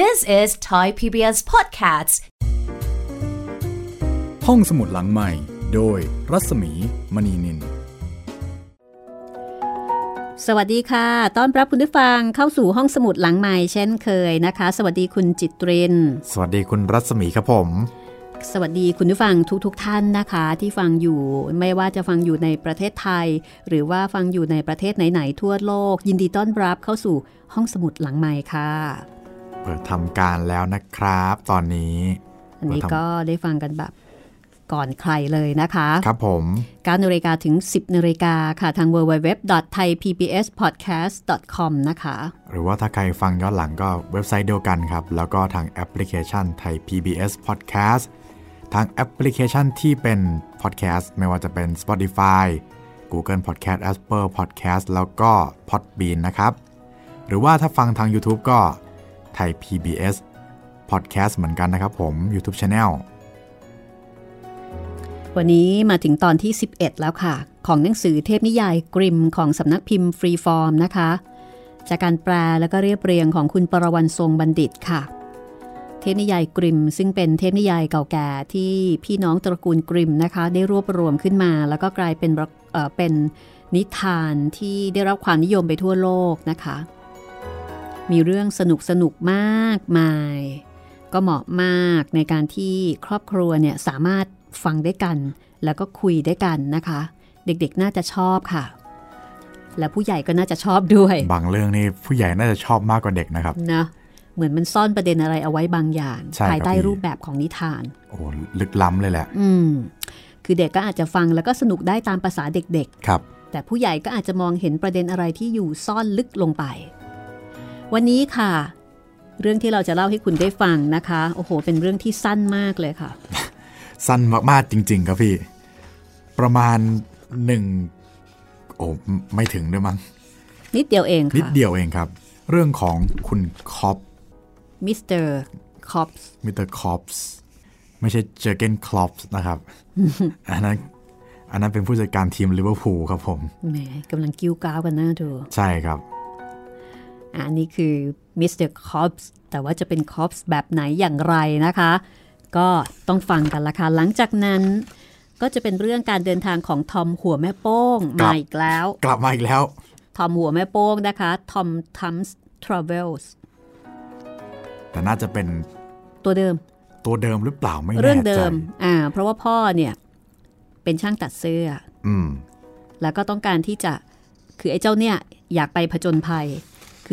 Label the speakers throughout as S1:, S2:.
S1: This is Thai PBS Podcasts
S2: ห้องสมุดหลังใหม่ โดยรัศมีมณีนิน
S3: สวัสดีค่ะ ต้อนรับคุณผู้ฟังเข้าสู่ห้องสมุดหลังใหม่เช่นเคยนะคะ สวัสดีคุณจิตเรน
S4: สวัสดีคุณรัศมีครับผม
S3: สวัสดีคุณผู้ฟังทุกๆทท่านนะคะ ที่ฟังอยู่ไม่ว่าจะฟังอยู่ในประเทศไทย หรือว่าฟังอยู่ในประเทศไหนๆทั่วโลก ยินดีต้อนรับเข้าสู่ห้องสมุดหลังใหม่ค่ะ
S4: เปิดทำการแล้วนะครับ ตอนนี้
S3: อันนี้
S4: เปิดทำ
S3: ก็ได้ฟังกันแบบก่อนใครเลยนะคะ
S4: ครับผม
S3: 9นาฬิกาถึง 10นาฬิกาค่ะ ทาง www.thaipbspodcast.com นะคะ
S4: หรือว่าถ้าใครฟังย้อนหลังก็เว็บไซต์เดียวกันครับ แล้วก็ทางแอปพลิเคชันไทย PBS Podcast ทางแอปพลิเคชันที่เป็น Podcast ไม่ว่าจะเป็น Spotify Google Podcast Apple Podcast แล้วก็ Podbean นะครับ หรือว่าถ้าฟังทาง YouTube ก็ ไทย PBS Podcast เหมือนกันนะครับผม YouTube Channel
S3: วันนี้มาถึงตอนที่ 11 แล้วค่ะ ของหนังสือเทพนิยายกริมของสำนักพิมพ์ฟรีฟอร์มนะคะ จากการแปลแล้วก็เรียบเรียงของคุณปรวันทรงบัณฑิตค่ะ เทพนิยายกริม ซึ่งเป็นเทพนิยายเก่าแก่ที่พี่น้องตระกูลกริมนะคะ ได้รวบรวมขึ้นมา แล้วก็กลายเป็นเเป็นนิทานที่ได้รับความนิยมไปทั่วโลกนะคะ มีเรื่องสนุกสนุกๆมากมาย ก็เหมาะมากในการที่ครอบครัวเนี่ยสามารถฟังได้กัน แล้วก็คุยได้กันนะคะ เด็กๆน่าจะชอบค่ะ และผู้ใหญ่ก็น่าจะชอบด้วย
S4: บางเรื่องนี่ผู้ใหญ่น่าจะชอบมากกว่าเด็กนะครับ
S3: นะเหมือนมันซ่อนประเด็นอะไรเอาไว้บางอย่าง
S4: ใช่ครับ
S3: ภายใต้
S4: พี่
S3: รูปแบบของนิทาน
S4: โอ้โหลึกล้ำเลยแหละ
S3: อืมคือเด็กก็อาจจะฟังแล้วก็สนุกได้ตามภาษาเด็ก
S4: ครับ
S3: ๆแต่ผู้ใหญ่ก็อาจจะมองเห็นประเด็นอะไรที่อยู่ซ่อนลึกลงไป วันนี้ค่ะ เรื่องที่เราจะเล่าให้คุณได้ฟังนะคะ โอ้โห เป็นเรื่องที่สั้นมากเลยค่ะ
S4: สั้นมากๆจริง ๆ ครับพี่ ประมาณหนึ่งโอ้ไม่ถึงด้วยมั้ง
S3: นิดเดียวเอง
S4: นิด
S3: ค่ะ
S4: เดียวเองครับ เรื่องของคุณคอร์บส์
S3: มิสเตอร์บส์
S4: มิสเตอร์บส์ไม่ใช่เจอร์เกนคลอปป์นะครับ อันนั้นอันนั้นเป็นผู้จัดการทีมลิเวอร์พูลครับผม
S3: แหมกำลังกิ๊วก๊าวกันน่าดู
S4: ใช่ครับ
S3: อะอันนี้คือมิสเตอร์บส์แต่ว่าจะเป็นคอร์บส์แบบไหนอย่างไรนะคะ ก็ต้องฟังกันละค่ะ หลังจากนั้นก็จะเป็นเรื่องการเดินทางของทอมหัวแม่โป้ง
S4: กลั
S3: มา
S4: บ
S3: อีกแล้ว
S4: กลับมาอีกแล้ว
S3: ทอมหัวแม่โป้งนะคะ ทอมทัมส์ทราเวลส์
S4: แต่น่าจะเป็น
S3: ตัวเดิม
S4: ตัวเดิมหรือเปล่าไม่แน่ใจ
S3: เรื่องเดิม อ่า เพราะว่าพ่อเนี่ยเป็นช่างตัดเสื้อ
S4: อืม
S3: แล้วก็ต้องการที่จะคือไอ้เจ้าเนี่ยอยากไปผจญภัย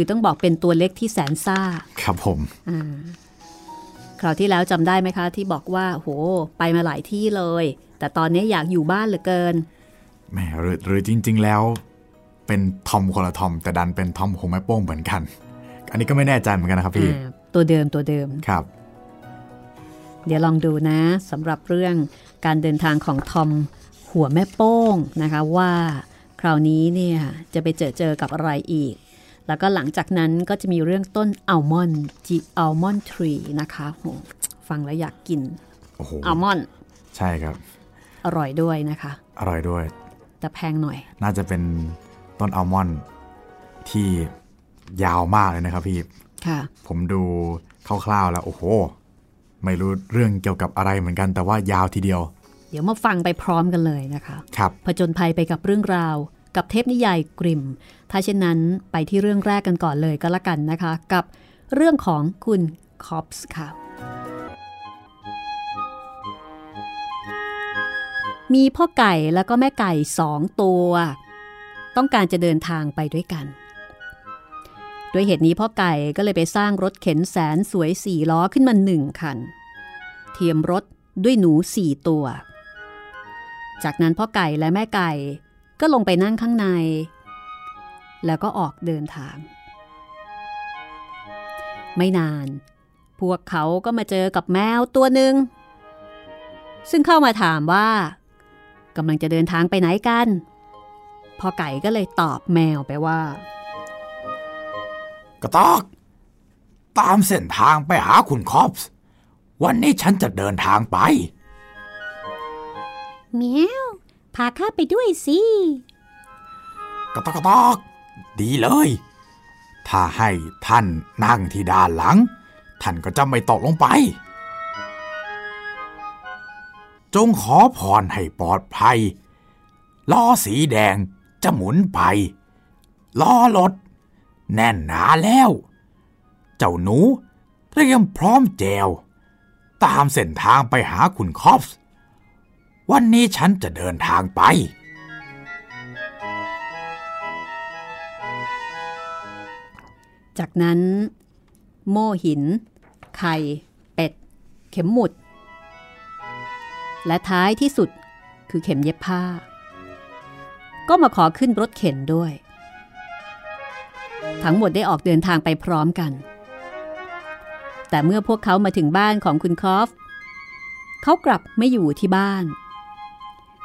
S3: คือต้องบอกเป็นตัวเล็กที่แสนซ่า
S4: ครับผม
S3: อ่าคราวที่แล้วจำได้ไหมคะ ที่บอกว่า โห ไปมาหลายที่เลย แต่ตอนนี้อยากอยู่บ้านเหลือเกิน
S4: แหมหรือหรือจริง ๆ แล้ว เป็นทอมคนละทอม แต่ดันเป็นทอมหัวแม่โป้งเหมือนกัน อันนี้ก็ไม่แน่ใจเหมือนกันนะครับพี่
S3: อ่าตัวเดิมตัวเดิม
S4: ครับ
S3: เดี๋ยวลองดูนะสำหรับเรื่องการเดินทางของทอมหัวแม่โป้งนะคะว่า คราวนี้เนี่ยจะไปเจอเจอกับอะไรอีก แล้วก็หลังจากนั้นก็จะมีเรื่องต้นอัลมอนด์จีอัลมอนด์ทรีนะคะโหฟังแล้วอยากกิน
S4: โอ้โห
S3: อัลมอนด์
S4: ใช่ครับ
S3: อร่อยด้วยนะคะ
S4: อร่อยด้วย
S3: แต่แพงหน่อย
S4: น่าจะเป็นต้นอัลมอนด์ที่ยาวมากเลยนะครับพี่
S3: ค่ะ
S4: ผมดูคร่าวๆแล้ว โอ้โห ไม่รู้เรื่องเกี่ยวกับอะไรเหมือนกัน แต่ว่ายาวทีเดียว
S3: เดี๋ยวมาฟังไปพร้อมกันเลยนะคะ
S4: ครับ
S3: ผจญภัยไปกับเรื่องราว กับเทพนิยายกริม ถ้าเช่นนั้นไปที่เรื่องแรกกันก่อนเลยก็แล้วกันนะคะ กับเรื่องของคุณคอปส์ค่ะ มีพ่อไก่แล้วก็แม่ไก่สองตัว ต้องการจะเดินทางไปด้วยกัน ด้วยเหตุนี้พ่อไก่ก็เลยไปสร้างรถเข็นแสนสวยสี่ล้อขึ้นมาหนึ่งคัน เทียมรถด้วยหนูสี่ตัว จากนั้นพ่อไก่และแม่ไก่ ก็ลงไปนั่งข้างใน แล้วก็ออกเดินทาง ไม่นาน พวกเขาก็มาเจอกับแมวตัวหนึ่ง ซึ่งเข้ามาถามว่ากำลังจะเดินทางไปไหนกัน พ่อไก่ก็เลยตอบแมวไปว่า
S4: กระตอก ตามเส้นทางไปหาคุณคอปส์วันนี้ฉันจะเดินทางไป
S3: เมียวพาข้าไปด้วยสิ
S4: กระตอกกระตอก ดีเลย ถ้าให้ท่านนั่งที่ด้านหลัง ท่านก็จะไม่ตกลงไป จงขอพรให้ปลอดภัย ล้อสีแดงจะหมุนไป ล้อรถแน่นหนาแล้ว เจ้าหนูเตรียมพร้อมแจว ตามเส้นทางไปหาคุณคอฟส์ วันนี้ฉันจะเดินทางไป
S3: จากนั้น โม่หิน ไข่ เป็ด เข็มหมุด และท้ายที่สุดคือเข็มเย็บผ้า ก็มาขอขึ้นรถเข็นด้วย ทั้งหมดได้ออกเดินทางไปพร้อมกัน แต่เมื่อพวกเขามาถึงบ้านของคุณคอฟเขากลับไม่อยู่ที่บ้าน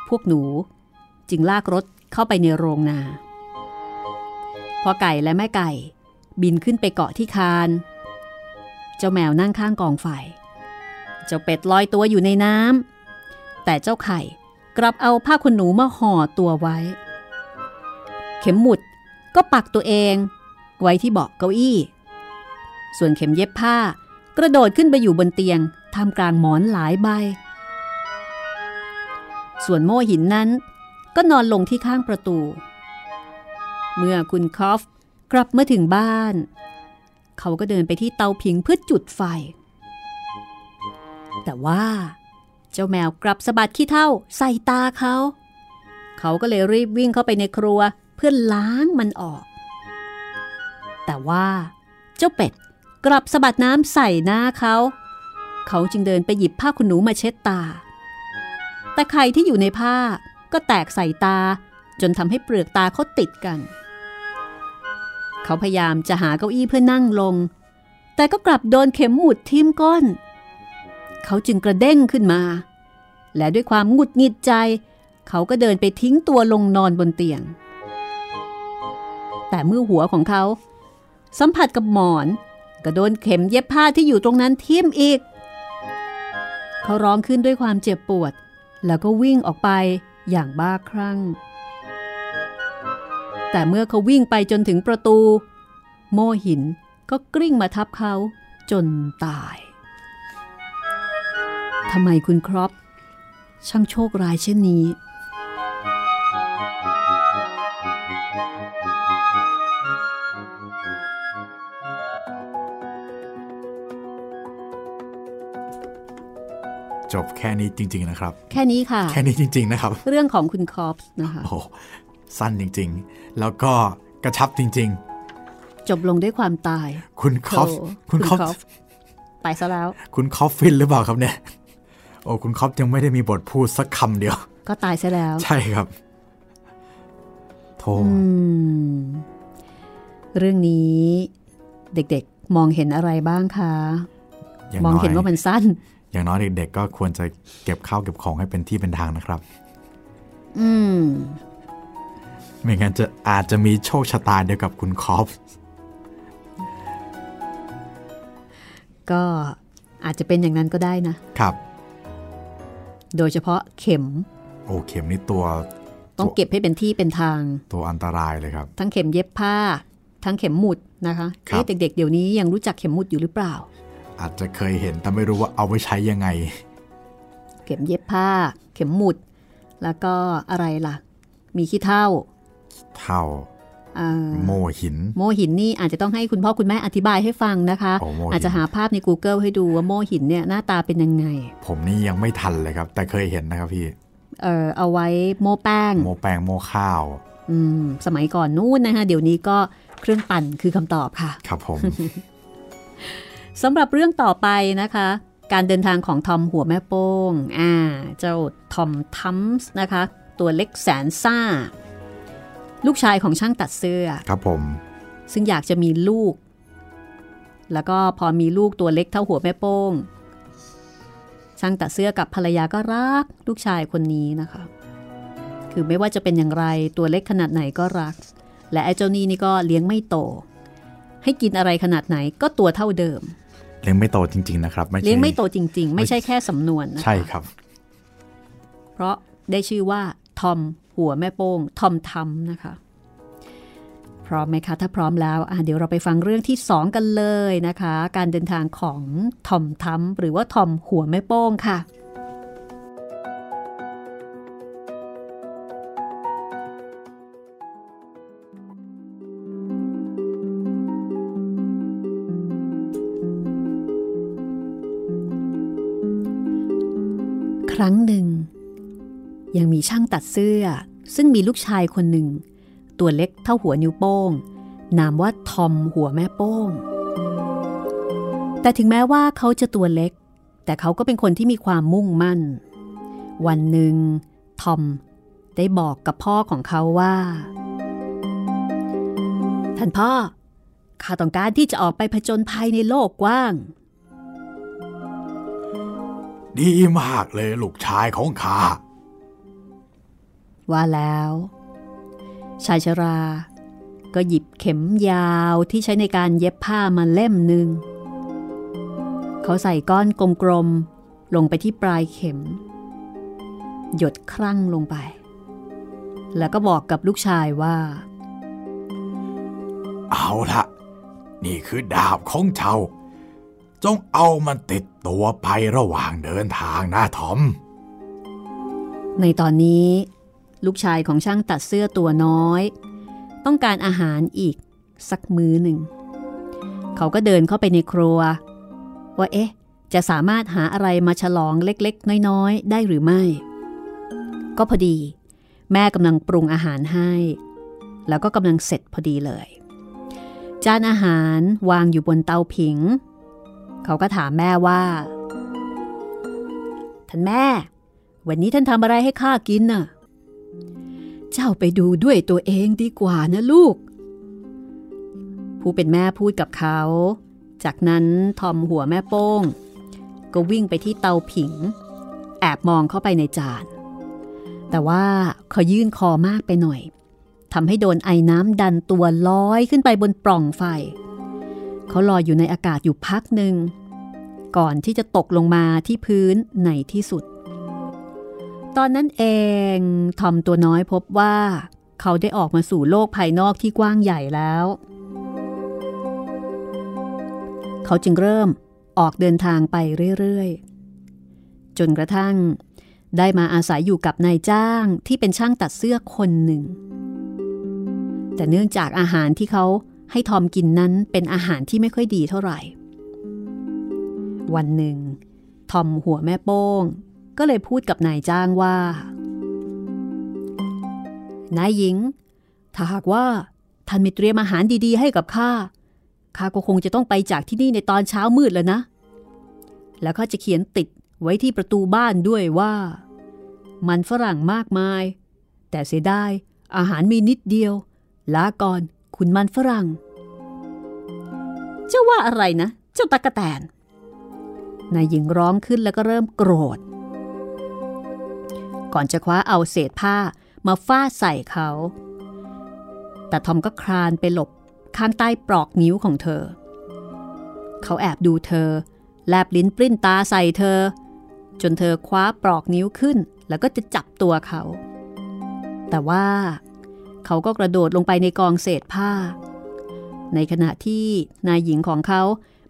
S3: พวกหนู จึงลากรถเข้าไปในโรงนา พอไก่และแม่ไก่บินขึ้นไปเกาะที่คาน เจ้าแมวนั่งข้างกองไฟ เจ้าเป็ดลอยตัวอยู่ในน้ำ แต่เจ้าไข่กลับเอาผ้าขนหนูมาห่อตัวไว้ เข็มหมุดก็ปักตัวเอง ไว้ที่เบาะเก้าอี้ ส่วนเข็มเย็บผ้ากระโดดขึ้นไปอยู่บนเตียงท่ามกลางหมอนหลายใบ ส่วนโม่หินนั้น ก็นอนลงที่ข้างประตู เมื่อคุณคอฟกลับมาถึงบ้าน เขาก็เดินไปที่เตาผิงเพื่อจุดไฟ แต่ว่าเจ้าแมวกลับสะบัดขี้เท่าใส่ตาเขา เขาก็เลยรีบวิ่งเข้าไปในครัวเพื่อล้างมันออก แต่ว่าเจ้าเป็ดกลับสะบัดน้ำใส่หน้าเขา เขาจึงเดินไปหยิบผ้าขนหนูมาเช็ดตา แต่ไข่ที่อยู่ในผ้าก็แตกใส่ตา จนทำให้เปลือกตาเขาติดกัน เขาพยายามจะหาเก้าอี้เพื่อนั่งลง แต่ก็กลับโดนเข็มหมุดทิ่มก้น เขาจึงกระเด้งขึ้นมา และด้วยความหงุดหงิดใจ เขาก็เดินไปทิ้งตัวลงนอนบนเตียง แต่เมื่อหัวของเขา สัมผัสกับหมอนก็โดนเข็มเย็บผ้าที่อยู่ตรงนั้นทิ่มอีก เขาร้องขึ้นด้วยความเจ็บปวด แล้วก็วิ่งออกไปอย่างบ้าคลั่ง แต่เมื่อเขาวิ่งไปจนถึงประตู โมหินก็กลิ้งมาทับเขาจนตายทำไมคุณครอปช่างโชคร้ายเช่นนี้
S4: จบแค่นี้จริง ๆ นะครับ
S3: แค่นี้ค่ะ
S4: แค่นี้จริง ๆ นะครับ
S3: เรื่องของคุณคอร์บส์นะคะ
S4: โอ้โหสั้นจริง ๆ แล้วก็กระชับจริง
S3: จบลงด้วยความตาย
S4: ๆคุณคอร์บส์
S3: โธ่
S4: คุณคอร์
S3: บส์ตายซะแล้ว
S4: คุณ coffin หรือเปล่าครับเนี่ย โอ้คุณคอร์บส์ยังไม่ได้มีบทพูดสักคำเดียว
S3: ก็ตายซะแล้ว
S4: ใช่ครับโธ่
S3: อืมเรื่องนี้เด็กๆมองเห็นอะไรบ้างคะ
S4: อย่าง
S3: มอง
S4: น้อย
S3: เห็นว่ามันสั้น
S4: อย่างน้อยเด็กๆก็ควรจะเก็บข้าวเก็บของให้เป็นที่เป็นทางนะครับ
S3: อืม
S4: ไม่งั้นจะอาจจะมีโชคชะตาเดียวกับคุณคอฟ
S3: ก็อาจจะเป็นอย่างนั้นก็ได้นะ
S4: ครับ
S3: โดยเฉพาะเข็ม
S4: โอ้เข็มนี่ตัว
S3: ต้องเก็บให้เป็นที่เป็นทาง
S4: ตัวอันตรายเลยครับ
S3: ทั้งเข็มเย็บผ้า ทั้งเข็มหมุดนะคะ
S4: ครับ
S3: เอ๊ะเด็กๆเดี๋ยวนี้ยังรู้จักเข็มหมุดอยู่หรือเปล่า
S4: อาจจะเคยเห็นแต่ไม่รู้ว่าเอาไว้ใช้ยังไง
S3: เข็มเย็บผ้า เข็มหมุด แล้วก็อะไรล่ะ มีขี้เท่า
S4: เท่า
S3: อ่า
S4: โมหิน
S3: โมหินนี่อาจจะต้องให้คุณพ่อคุณแม่อธิบายให้ฟังนะคะ
S4: โอ้โมหิน
S3: อาจจะหาภาพใน Google ให้ดูว่าโมหินเนี่ยหน้าตาเป็นยังไง
S4: ผมนี่ยังไม่ทันเลยครับ แต่เคยเห็นนะครับพี่
S3: เออเอาไว้โม่แป้ง
S4: โมแปลงโมข้าว
S3: อืมสมัยก่อนนู้นนะคะเดี๋ยวนี้ก็เครื่องปั่นคือคำตอบค่ะ
S4: ครับผม
S3: สำหรับเรื่องต่อไปนะคะ การเดินทางของทอมหัวแม่โป้งอ่าเจ้าทอมทัมส์นะคะ ตัวเล็กแสนซ่า ลูกชายของช่างตัดเสื้อ
S4: ครับผม
S3: ซึ่งอยากจะมีลูก แล้วก็พอมีลูกตัวเล็กเท่าหัวแม่โป้ง ช่างตัดเสื้อกับภรรยาก็รักลูกชายคนนี้นะคะ คือไม่ว่าจะเป็นอย่างไรตัวเล็กขนาดไหนก็รัก และไอ้เจ้านี่นี่ก็เลี้ยงไม่โตให้กินอะไรขนาดไหนก็ตัวเท่าเดิม
S4: เลี้ยงไม่โตจริง ๆ นะครับไม่ใช่
S3: เลี้ยงไม่โตจริง ๆ ไม่ใช่แค่สำนวนนะคะ
S4: ใช่ครับ
S3: เพราะได้ชื่อว่าทอมหัวแม่โป้งทอมทัมนะคะ พร้อมไหมคะ ถ้าพร้อมแล้วเดี๋ยวเราไปฟังเรื่องที่2กันเลยนะคะ การเดินทางของทอมทัมหรือว่าทอมหัวแม่โป้งค่ะ ครั้งหนึ่ง ยังมีช่างตัดเสื้อ ซึ่งมีลูกชายคนหนึ่ง ตัวเล็กเท่าหัวนิ้วโป้ง นามว่าทอมหัวแม่โป้ง แต่ถึงแม้ว่าเขาจะตัวเล็ก แต่เขาก็เป็นคนที่มีความมุ่งมั่น วันหนึ่งทอมได้บอกกับพ่อของเขาว่า ท่านพ่อข้าต้องการที่จะออกไปผจญภัยในโลกกว้าง
S4: ดีมากเลยลูกชายของข้า
S3: ว่าแล้ว ชายชรา ก็หยิบเข็มยาวที่ใช้ในการเย็บผ้ามาเล่มหนึ่ง เขาใส่ก้อนกลมๆ ลงไปที่ปลายเข็ม หยดครั่งลงไป แล้วก็บอกกับลูกชายว่า
S4: เอาละนี่คือดาบของเจ้า จงเอามันติดตัวไประหว่างเดินทางนะทอม
S3: ในตอนนี้ ลูกชายของช่างตัดเสื้อตัวน้อย ต้องการอาหารอีกสักมื้อหนึ่ง เขาก็เดินเข้าไปในครัว ว่าเอ๊ะ จะสามารถหาอะไรมาฉลองเล็กๆ น้อยๆ ได้หรือไม่ ก็พอดี แม่กำลังปรุงอาหารให้ แล้วก็กำลังเสร็จพอดีเลย จานอาหารวางอยู่บนเตาผิง เขาก็ถามแม่ว่า ท่านแม่ วันนี้ท่านทำอะไรให้ข้ากินน่ะ เจ้าไปดูด้วยตัวเองดีกว่านะลูก ผู้เป็นแม่พูดกับเขา จากนั้นทอมหัวแม่โป้ง ก็วิ่งไปที่เตาผิง แอบมองเข้าไปในจาน แต่ว่าเขายื่นคอมากไปหน่อยทำให้โดนไอ้น้ำดันตัวลอยขึ้นไปบนปล่องไฟ เขาลอยอยู่ในอากาศอยู่พักหนึ่ง ก่อนที่จะตกลงมาที่พื้นในที่สุด ตอนนั้นเองทอมตัวน้อยพบว่า เขาได้ออกมาสู่โลกภายนอกที่กว้างใหญ่แล้ว เขาจึงเริ่มออกเดินทางไปเรื่อยๆ จนกระทั่งได้มาอาศัยอยู่กับนายจ้างที่เป็นช่างตัดเสื้อคนหนึ่ง แต่เนื่องจากอาหารที่เขา ให้ทอมกินนั้นเป็นอาหารที่ไม่ค่อยดีเท่าไหร่ วันหนึ่ง ทอมหัวแม่โป้ง ก็เลยพูดกับนายจ้างว่า นายหญิง ถ้าหากว่าท่านไม่เตรียมอาหารดีๆ ให้กับข้า ข้าก็คงจะต้องไปจากที่นี่ในตอนเช้ามืดแล้วนะ แล้วเขาจะเขียนติดไว้ที่ประตูบ้านด้วยว่า มันฝรั่งมากมาย แต่เสียดายอาหารมีนิดเดียว ลาก่อน คุณมันฝรั่ง เจ้าว่าอะไรนะ เจ้าตะกะแตนนายหญิงร้องขึ้นแล้วก็เริ่มโกรธ ก่อนจะคว้าเอาเศษผ้ามาฟาดใส่เขา แต่ทอมก็คลานไปหลบข้างใต้ปลอกนิ้วของเธอ เขาแอบดูเธอ แลบลิ้นปริ้นตาใส่เธอ จนเธอคว้าปลอกนิ้วขึ้น แล้วก็จะจับตัวเขา แต่ว่า เขาก็กระโดดลงไปในกองเศษผ้า ในขณะที่นายหญิงของเขา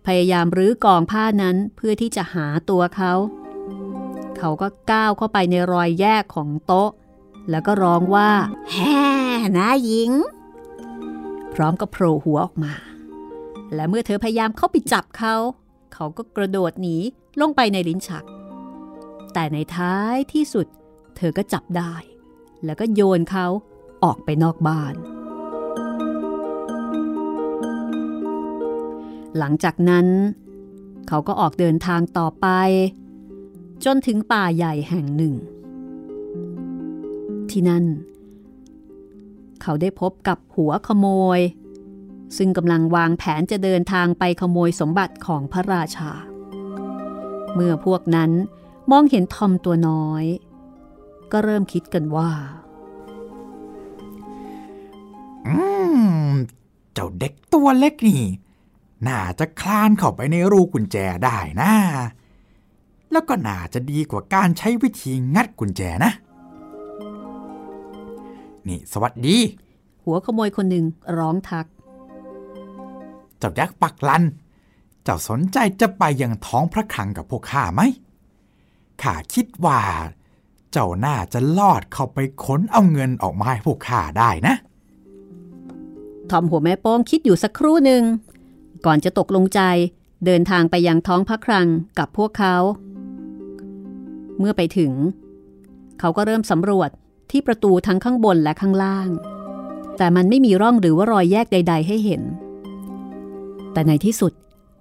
S3: พยายามรื้อกองผ้านั้นเพื่อที่จะหาตัวเขา เขาก็ก้าวเข้าไปในรอยแยกของโต๊ะ แล้วก็ร้องว่า แฮ่นายหญิง พร้อมกับโผล่หัวออกมา และเมื่อเธอพยายามเข้าไปจับเขา เขาก็กระโดดหนีลงไปในลิ้นชัก แต่ในท้ายที่สุด เธอก็จับได้ แล้วก็โยนเขาออกไปนอกบ้าน หลังจากนั้น เขาก็ออกเดินทางต่อไป จนถึงป่าใหญ่แห่งหนึ่ง ที่นั่น เขาได้พบกับหัวขโมย ซึ่งกำลังวางแผนจะเดินทางไปขโมยสมบัติของพระราชา เมื่อพวกนั้นมองเห็นทอมตัวน้อย ก็เริ่มคิดกันว่า
S4: อืมเจ้าเด็กตัวเล็กนี่ น่าจะคลานเข้าไปในรูกุญแจได้นะ แล้วก็น่าจะดีกว่าการใช้วิธีงัดกุญแจนะ นี่สวัสดี
S3: หัวขโมยคนหนึ่งร้องทัก
S4: เจ้ายักษ์ปักลัน เจ้าสนใจจะไปยังท้องพระคลังกับพวกข้าไหมข้าคิดว่า เจ้าน่าจะลอดเข้าไปค้นเอาเงินออกมาให้พวกข้าได้นะ
S3: ทอมหัวแม่โป้งคิดอยู่สักครู่หนึ่ง ก่อนจะตกลงใจเดินทางไปยังท้องพระคลังกับพวกเขา เมื่อไปถึง เขาก็เริ่มสำรวจที่ประตูทั้งข้างบนและข้างล่าง แต่มันไม่มีร่องหรือว่ารอยแยกใด ๆ ให้เห็น แต่ในที่สุด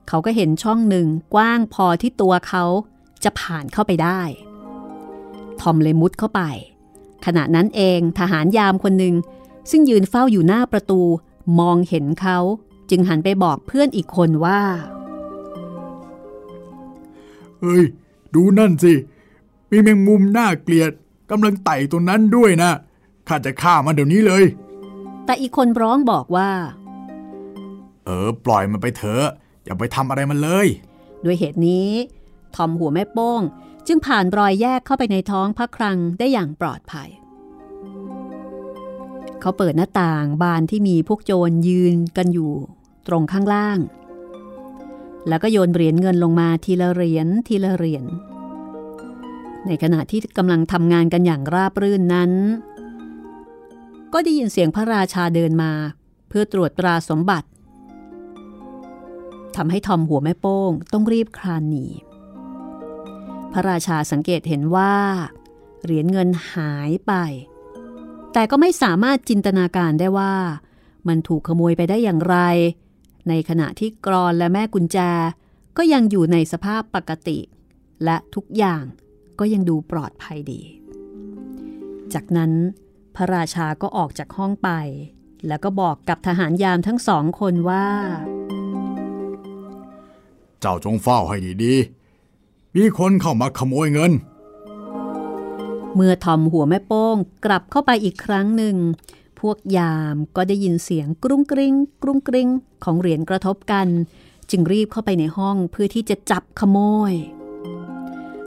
S3: เขาก็เห็นช่องหนึ่งกว้างพอที่ตัวเขาจะผ่านเข้าไปได้ ทอมเลยมุดเข้าไป ขณะนั้นเองทหารยามคนหนึ่งซึ่งยืนเฝ้าอยู่หน้าประตูมองเห็นเขา จึงหันไปบอกเพื่อนอีกคนว่า
S2: เฮ้ย ดูนั่นสิ มีแมงมุมน่าเกลียดกำลังไต่ตรงนั้นด้วยนะ ข้าจะฆ่ามันเดี๋ยวนี้เลย
S3: แต่อีกคนร้องบอกว่า
S2: เออ ปล่อยมันไปเถอะ อย่าไปทำอะไรมันเลย
S3: ด้วยเหตุนี้ ทอมหัวแม่โป้ง จึงผ่านรอยแยกเข้าไปในท้องพระคลังได้อย่างปลอดภัย เขาเปิดหน้าต่างบานที่มีพวกโจรยืนกันอยู่ตรงข้างล่าง แล้วก็โยนเหรียญเงินลงมาทีละเหรียญทีละเหรียญ ในขณะที่กำลังทำงานกันอย่างราบรื่นนั้น ก็ได้ยินเสียงพระราชาเดินมา เพื่อตรวจตราสมบัติทำให้ทอมหัวแม่โป้งต้องรีบคลานหนี พระราชาสังเกตเห็นว่า เหรียญเงินหายไป แต่ก็ไม่สามารถจินตนาการได้ว่า มันถูกขโมยไปได้อย่างไร ในขณะที่กรอนและแม่กุญแจ ก็ยังอยู่ในสภาพปกติ และทุกอย่างก็ยังดูปลอดภัยดี จากนั้นพระราชาก็ออกจากห้องไป แล้วก็บอกกับทหารยามทั้งสองคนว่า
S2: เจ้าจงเฝ้าให้ดีๆ มีคนเข้ามาขโมยเงิน
S3: เมื่อทอมหัวแม่โป้งกลับเข้าไปอีกครั้งหนึ่ง พวกยามก็ได้ยินเสียงกรุ้งกริ้งกรุ้งกริ้งของเหรียญกระทบกัน จึงรีบเข้าไปในห้องเพื่อที่จะจับขโมย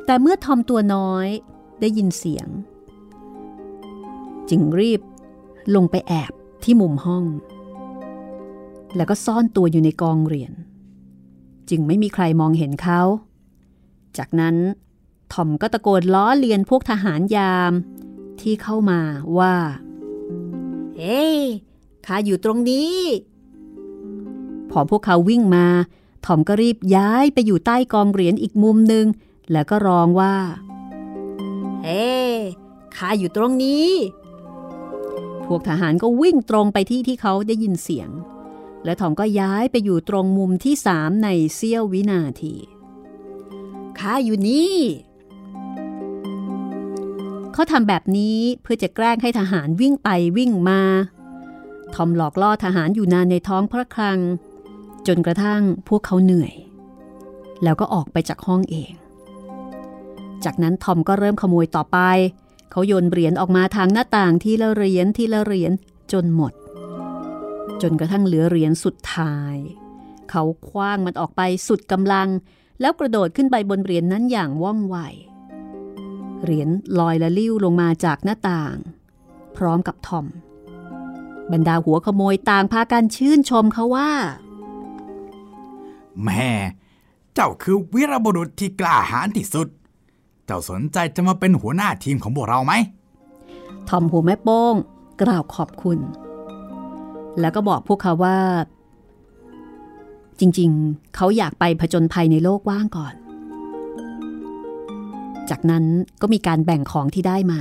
S3: แต่เมื่อทอมตัวน้อยได้ยินเสียง จึงรีบลงไปแอบที่มุมห้อง แล้วก็ซ่อนตัวอยู่ในกองเหรียญจึงไม่มีใครมองเห็นเขา จากนั้น ทอมก็ตะโกนล้อเลียนพวกทหารยาม ที่เข้ามาว่า เฮ้ยข้าอยู่ตรงนี้ พอพวกเขาวิ่งมา ทอมก็รีบย้ายไปอยู่ใต้กองเหรียญอีกมุมหนึ่ง แล้วก็ร้องว่า เฮ้ข้าอยู่ตรงนี้ พวกทหารก็วิ่งตรงไปที่ที่เขาได้ยินเสียง และทอมก็ย้ายไปอยู่ตรงมุมที่สามในเสี้ยววินาทีข้าอยู่นี่ เขาทำแบบนี้เพื่อจะแกล้งให้ทหารวิ่งไปวิ่งมา ทอมหลอกล่อทหารอยู่นานในท้องพระคลัง จนกระทั่งพวกเขาเหนื่อย แล้วก็ออกไปจากห้องเอง จากนั้นทอมก็เริ่มขโมยต่อไป เขาโยนเหรียญออกมาทางหน้าต่างทีละเหรียญทีละเหรียญจนหมด จนกระทั่งเหลือเหรียญสุดท้าย เขาคว้างมันออกไปสุดกำลัง แล้วกระโดดขึ้นไปบนเหรียญนนั้นอย่างว่องไว เหรียญลอยละลิ้วลงมาจากหน้าต่าง พร้อมกับทอม บรรดาหัวขโมยต่างพากันชื่นชมเขาว่า
S2: แม่ เจ้าคือวีรบุรุษที่กล้าหาญที่สุด เจ้าสนใจจะมาเป็นหัวหน้าทีมของพวกเราไหม
S3: ทอมหัวแม่โป้งกล่าวขอบคุณ แล้วก็บอกพวกเขาว่า จริงๆ เขาอยากไปผจญภัยในโลกว่างก่อน จากนั้นก็มีการแบ่งของที่ได้มา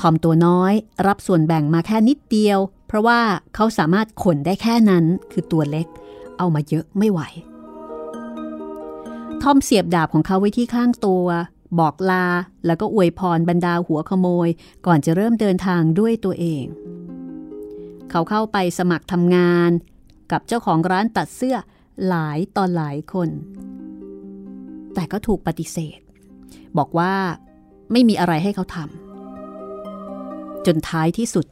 S3: ทอมตัวน้อยรับส่วนแบ่งมาแค่นิดเดียว เพราะว่าเขาสามารถขนได้แค่นั้นคือตัวเล็ก เอามาเยอะไม่ไหว ทอมเสียบดาบของเขาไว้ที่ข้างตัว บอกลาแล้วก็อวยพรบรรดาหัวขโมย ก่อนจะเริ่มเดินทางด้วยตัวเอง เขาเข้าไปสมัครทำงาน กับเจ้าของร้านตัดเสื้อหลายตอนหลายคน แต่ก็ถูกปฏิเสธ บอกว่าไม่มีอะไรให้เขาทำจนท้ายที่สุด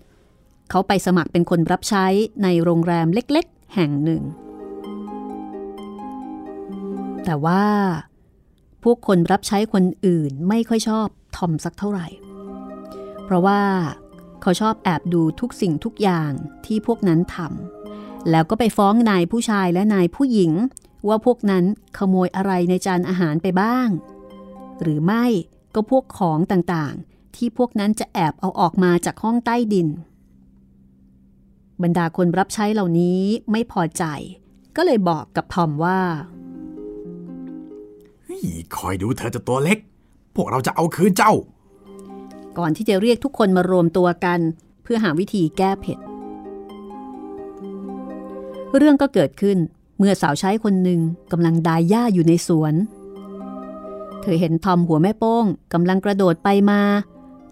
S3: เขาไปสมัครเป็นคนรับใช้ในโรงแรมเล็กๆ แห่งหนึ่ง แต่ว่าพวกคนรับใช้คนอื่นไม่ค่อยชอบทอมสักเท่าไหร่ เพราะว่าเขาชอบแอบดูทุกสิ่งทุกอย่างที่พวกนั้นทำแล้วก็ไปฟ้องนายผู้ชายและนายผู้หญิง ว่าพวกนั้นขโมยอะไรในจานอาหารไปบ้าง หรือไม่ก็พวกของต่างๆ ที่พวกนั้นจะแอบเอาออกมาจากห้องใต้ดิน บรรดาคนรับใช้เหล่านี้ไม่พอใจ ก็เลยบอกกับทอมว่า
S4: คอยดูเธอจะตัวเล็ก พวกเราจะเอาคืนเจ้า
S3: ก่อนที่จะเรียกทุกคนมารวมตัวกัน เพื่อหาวิธีแก้เผ็ด เรื่องก็เกิดขึ้นเมื่อสาวใช้คนหนึ่งกำลังดายหญ้าอยู่ในสวน เธอเห็นทอมหัวแม่โป้งกำลังกระโดดไปมา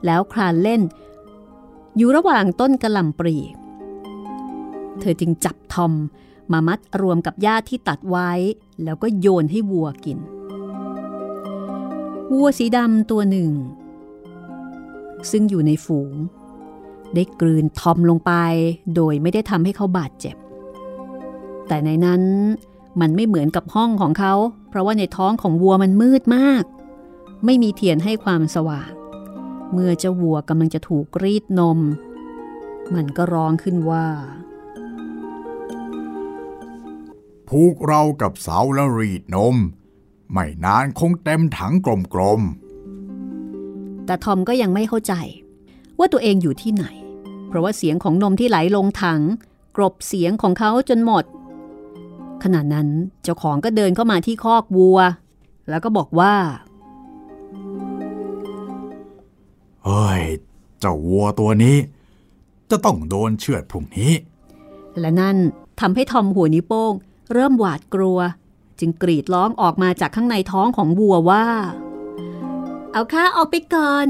S3: แล้วคลานเล่น อยู่ระหว่างต้นกระหล่ำปลีเธอจึงจับทอมมามัดรวมกับหญ้าที่ตัดไว้ แล้วก็โยนให้วัวกิน วัวสีดำตัวหนึ่ง ซึ่งอยู่ในฝูง ได้กลืนทอมลงไปโดยไม่ได้ทำให้เขาบาดเจ็บ แต่ในนั้น มันไม่เหมือนกับห้องของเขา เพราะว่าในท้องของวัวมันมืดมาก ไม่มีเทียนให้ความสว่าง เมื่อเจ้าวัวกำลังจะถูกรีดนม มันก็ร้องขึ้นว่า
S4: ผูกเรากับเสาแล้วรีดนม ไม่นานคงเต็มถังกลม
S3: แต่ทอมก็ยังไม่เข้าใจ ว่าตัวเองอยู่ที่ไหน เพราะว่าเสียงของนมที่ไหลลงถัง กรบเสียงของเขาจนหมด ขณะนั้นเจ้าของก็เดินเข้ามาที่คอกวัว แล้วก็บอกว่า
S4: ๆเฮ้ย เจ้าวัวตัวนี้ จะต้องโดนเชือดพรุ่งนี้
S3: และนั่นทำให้ทอมหัวนิ้วโป้ง เริ่มหวาดกลัว จึงกรีดร้องออกมาจากข้างในท้องของวัวว่า เอาข้าออกไปก่อน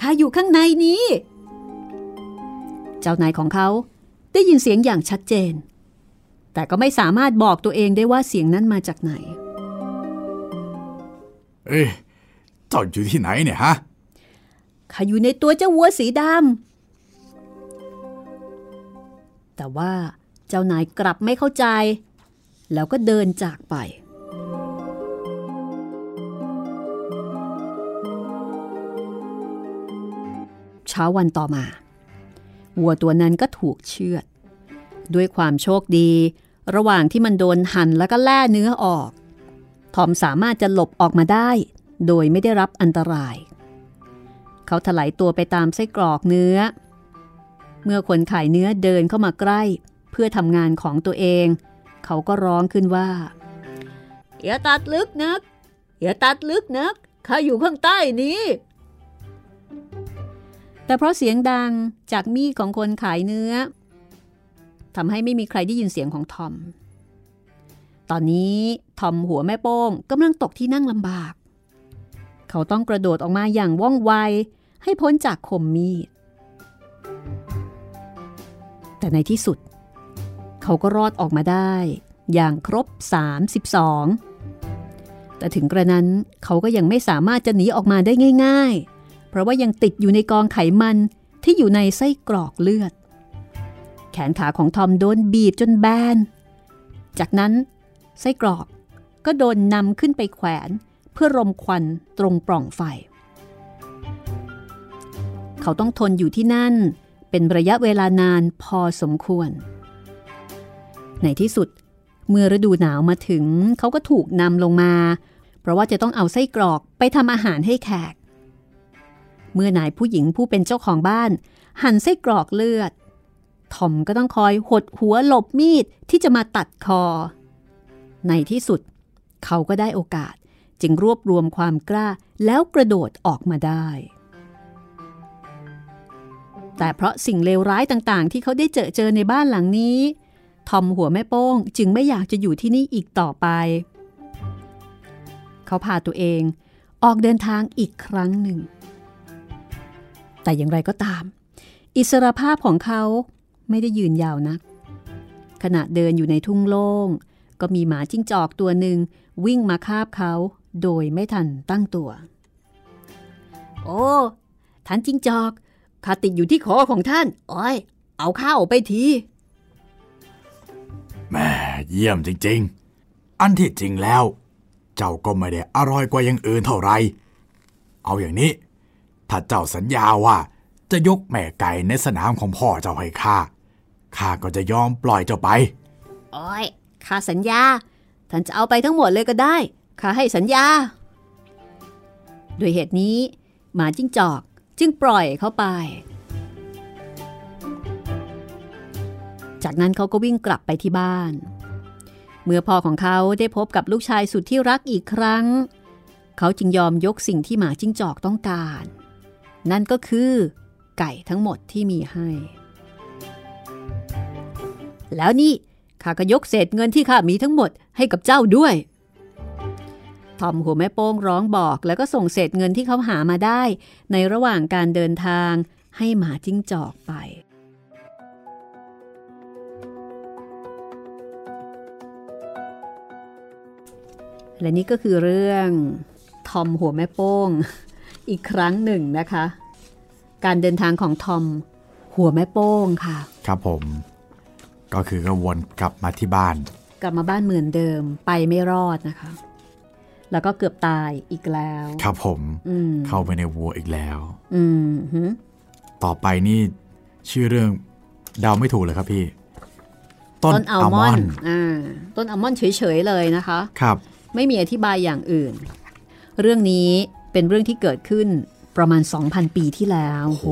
S3: ข้าอยู่ข้างในนี้ เจ้านายของเขาได้ยินเสียงอย่างชัดเจน แต่ก็ไม่สามารถบอกตัวเองได้ว่าเสียงนั้นมาจากไหน
S4: เอ้ยเจ้าอยู่ที่ไหนเนี่ยฮะ
S3: ข้าอยู่ในตัวเจ้าวัวสีดำแต่ว่าเจ้านายกลับไม่เข้าใจ แล้วก็เดินจากไป เช้าวันต่อมา วัวตัวนั้นก็ถูกเชือด ด้วยความโชคดี ระหว่างที่มันโดนหั่นแล้วก็แล่เนื้อออก ทอมสามารถจะหลบออกมาได้ โดยไม่ได้รับอันตราย เขาถลายตัวไปตามไส้กรอกเนื้อ เมื่อคนขายเนื้อเดินเข้ามาใกล้ เพื่อทำงานของตัวเอง เขาก็ร้องขึ้นว่า อย่าตัดลึกนัก อย่าตัดลึกนักข้าอยู่ข้างใต้นี้ แต่เพราะเสียงดังจากมีดของคนขายเนื้อ ทำให้ไม่มีใครได้ยินเสียงของทอม ตอนนี้ทอมหัวแม่โป้งกำลังตกที่นั่งลำบาก เขาต้องกระโดดออกมาอย่างว่องไว ให้พ้นจากคมมีด แต่ในที่สุด เขาก็รอดออกมาได้อย่างครบ 32 แต่ถึงกระนั้นเขาก็ยังไม่สามารถจะหนีออกมาได้ง่าย ๆ เพราะว่ายังติดอยู่ในกองไขมันที่อยู่ในไส้กรอกเลือด นขาของทอมโดนบีบจนแบน จากนั้นไส้กรอกก็โดนนำขึ้นไปแขวนเพื่อรมควันตรงปล่องไฟ เขาต้องทนอยู่ที่นั่นเป็นระยะเวลานานพอสมควร ในที่สุดเมื่อฤดูหนาวมาถึงเขาก็ถูกนำลงมา เพราะว่าจะต้องเอาไส้กรอกไปทำอาหารให้แขก เมื่อนายผู้หญิงผู้เป็นเจ้าของบ้าน หั่นไส้กรอกเลือด ทอมก็ต้องคอยหดหัวหลบมีดที่จะมาตัดคอ ในที่สุด เขาก็ได้โอกาสจึงรวบรวมความกล้าแล้วกระโดดออกมาได้ แต่เพราะสิ่งเลวร้ายต่างๆ ที่เขาได้เจอเจอในบ้านหลังนี้ ทอมหัวแม่โป้งจึงไม่อยากจะอยู่ที่นี่อีกต่อไป เขาพาตัวเองออกเดินทางอีกครั้งหนึ่ง แต่อย่างไรก็ตาม อิสรภาพของเขา ไม่ได้ยืนยาวนัก ขณะเดินอยู่ในทุ่งโล่ง ก็มีหมาจิ้งจอกตัวหนึ่งวิ่งมาคาบเขาโดยไม่ทันตั้งตัว โอ้ท่านจิ้งจอกข้าติดอยู่ที่คอของท่าน อ้อย เอาข้าวไปที
S4: แม่เยี่ยมจริง ๆ อันที่จริงแล้ว เจ้าก็ไม่ได้อร่อยกว่าอย่างอื่นเท่าไหรเอาอย่างนี้ ถ้าเจ้าสัญญาว่าจะยกแม่ไก่ในสนามของพ่อเจ้าให้ข้า ข้าก็จะยอมปล่อยเจ้าไป
S3: โอ้ยข้าสัญญา ท่านจะเอาไปทั้งหมดเลยก็ได้ ข้าให้สัญญา ด้วยเหตุนี้ หมาจิ้งจอกจึงปล่อยเข้าไป จากนั้นเขาก็วิ่งกลับไปที่บ้าน เมื่อพ่อของเขาได้พบกับลูกชายสุดที่รักอีกครั้ง เขาจึงยอมยกสิ่งที่หมาจิ้งจอกต้องการ นั่นก็คือไก่ทั้งหมดที่มีให้ แล้วนี่ข้าก็ยกเศษเงินที่ข้ามีทั้งหมดให้กับเจ้าด้วยทอมหัวแม่โป้งร้องบอกแล้วก็ส่งเศษเงินที่เขาหามาได้ ในระหว่างการเดินทางให้หมาจิ้งจอกไป และนี่ก็คือเรื่องทอมหัวแม่โป้ง อีกครั้งหนึ่งนะคะ การเดินทางของทอมหัวแม่โป้งค่ะ
S4: ครับผม ก็คือก็วนกลับมาที่บ้าน
S3: กลับมาบ้านเหมือนเดิมไปไม่รอดนะคะ แล้วก็เกือบตายอีกแล้ว
S4: ครับผม
S3: อืม
S4: เข้าไปในวัวอีกแล้ว
S3: อืมฮึ
S4: ต่อไปนี่ชื่อเรื่องเดาไม่ถูกเลยครับพี่ ต้น
S3: ต้นอัล
S4: อัล
S3: ม
S4: ม
S3: อ
S4: อนน
S3: ด์
S4: ด์
S3: อ่าต้นอัลมอนด์เฉยๆเลยนะคะ
S4: ครับ
S3: ไม่มีอธิบายอย่างอื่น เรื่องนี้เป็นเรื่องที่เกิดขึ้นประมาณ 2,000 ปีที่แล้วโอ้โห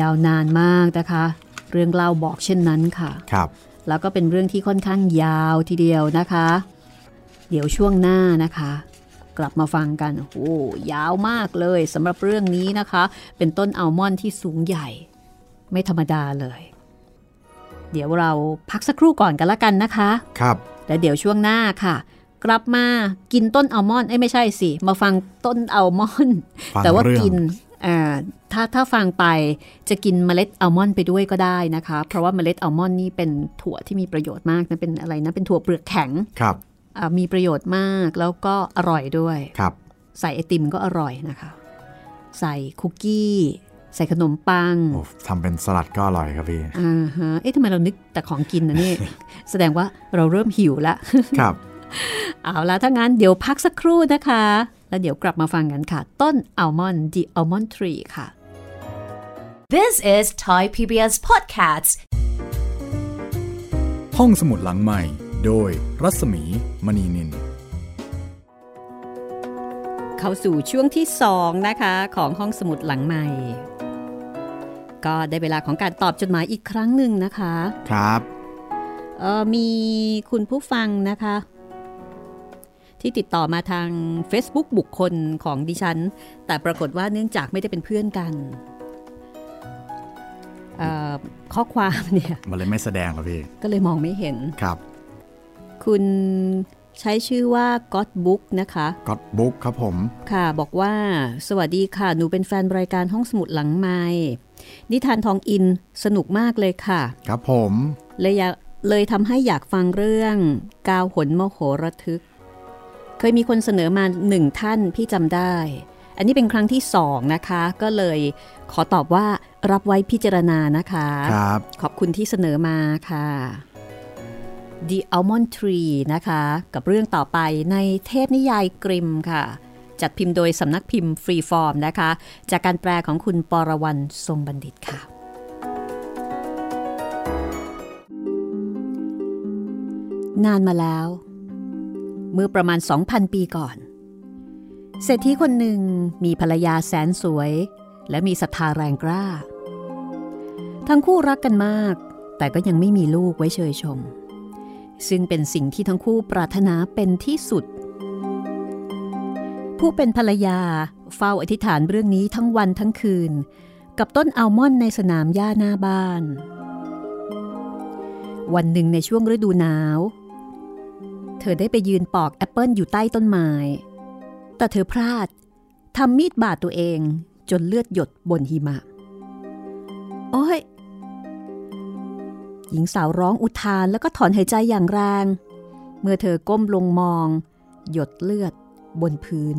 S3: ยาวนานมากนะคะ เรื่องเล่าบอกเช่นนั้นค่ะ
S4: ครับ
S3: แล้วก็เป็นเรื่องที่ค่อนข้างยาวทีเดียวนะคะ เดี๋ยวช่วงหน้านะคะ กลับมาฟังกันโอ้ยาวมากเลยสำหรับเรื่องนี้นะคะ เป็นต้นอัลมอนด์ที่สูงใหญ่ ไม่ธรรมดาเลย เดี๋ยวเราพักสักครู่ก่อนกันละกันนะคะ
S4: ครับ
S3: แล้วเดี๋ยวช่วงหน้าค่ะกลับมากินต้นอัลมอนด์เอ้ยไม่ใช่สิ มาฟังต้นอัลมอนด์
S4: ฟัง
S3: แต่ว่า
S4: เรื่อง
S3: กินอ่า ถ้าถ้าฟังไปจะกินเมล็ดอัลมอนด์ไปด้วยก็ได้นะคะ เพราะว่าเมล็ดอัลมอนด์นี่เป็นถั่วที่มีประโยชน์มากนะเป็นอะไรนะเป็นถั่วเปลือกแข็ง
S4: ครับ
S3: อ่ามีประโยชน์มากแล้วก็อร่อยด้วย
S4: ครับ
S3: ใส่ไอติมก็อร่อยนะคะ ใส่คุกกี้ ใส่ขนมปัง
S4: โอ้ทำเป็นสลัดก็อร่อยครับพี่
S3: อ่าฮะเอ๊ะทำไมเรานึกแต่ของกินนะนี่ แสดงว่าเราเริ่มหิวแล้ว
S4: ครับ
S3: เอาละถ้างั้นเดี๋ยวพักสักครู่นะคะ แล้วเดี๋ยวกลับมาฟังกันค่ะ ต้นอัลมอนด์ The Almond Tree ค่ะ
S1: This is Thai PBS Podcasts.
S2: ห้องสมุดหลังใหม่ โดยรัศมีมณีนิน
S3: เข้าสู่ช่วงที่ 2 นะคะของห้องสมุดหลังใหม่ ก็ได้เวลาของการตอบจดหมายอีกครั้งหนึ่งนะคะ
S4: ครับ
S3: เออมีคุณผู้ฟังนะคะ ที่ติดต่อมาทาง Facebook บุคคลของดิฉัน แต่ปรากฏว่าเนื่องจากไม่ได้เป็นเพื่อนกันเอ่อข้อความเนี่ย
S4: มันเลยไม่แสดงหรอพี่
S3: ก็เลยมองไม่เห็น
S4: ครับ
S3: คุณใช้ชื่อว่า God Book นะคะ
S4: ก็ตบุ๊กครับผม
S3: ค่ะ บอกว่า สวัสดีค่ะ หนูเป็นแฟนรายการห้องสมุดหลังไม้นิทานทองอินสนุกมากเลยค่ะ
S4: ครับผม
S3: เลยอยากเลยทำให้อยากฟังเรื่อง กาวหนโมโหระทึก เคยมีคนเสนอมาหนึ่งท่านพี่จำได้ อันนี้เป็นครั้งที่สองนะคะ ก็เลยขอตอบว่ารับไว้พิจารณานะคะ
S4: ครับ
S3: ขอบคุณที่เสนอมาค่ะ The Almond Tree นะคะ กับเรื่องต่อไปในเทพนิยายกริมค่ะ จัดพิมพ์โดยสำนักพิมพ์ฟรีฟอร์มนะคะ จากการแปลของคุณปรวรรณทรงบัณฑิตค่ะ นานมาแล้ว เมื่อประมาณ 2,000 ปีก่อน เศรษฐีคนหนึ่งมีภรรยาแสนสวย และมีศรัทธาแรงกล้า ทั้งคู่รักกันมาก แต่ก็ยังไม่มีลูกไว้เชยชม ซึ่งเป็นสิ่งที่ทั้งคู่ปรารถนาเป็นที่สุด ผู้เป็นภรรยาเฝ้าอธิษฐานเรื่องนี้ทั้งวันทั้งคืน กับต้นอัลมอนด์ในสนามหญ้าหน้าบ้าน วันหนึ่งในช่วงฤดูหนาว เธอได้ไปยืนปอกแอปเปิลอยู่ใต้ต้นไม้ แต่เธอพลาดทำมีดบาดตัวเองจนเลือดหยดบนหิมะ โอ้ย หญิงสาวร้องอุทานแล้วก็ถอนหายใจอย่างแรง เมื่อเธอก้มลงมอง หยดเลือดบนพื้น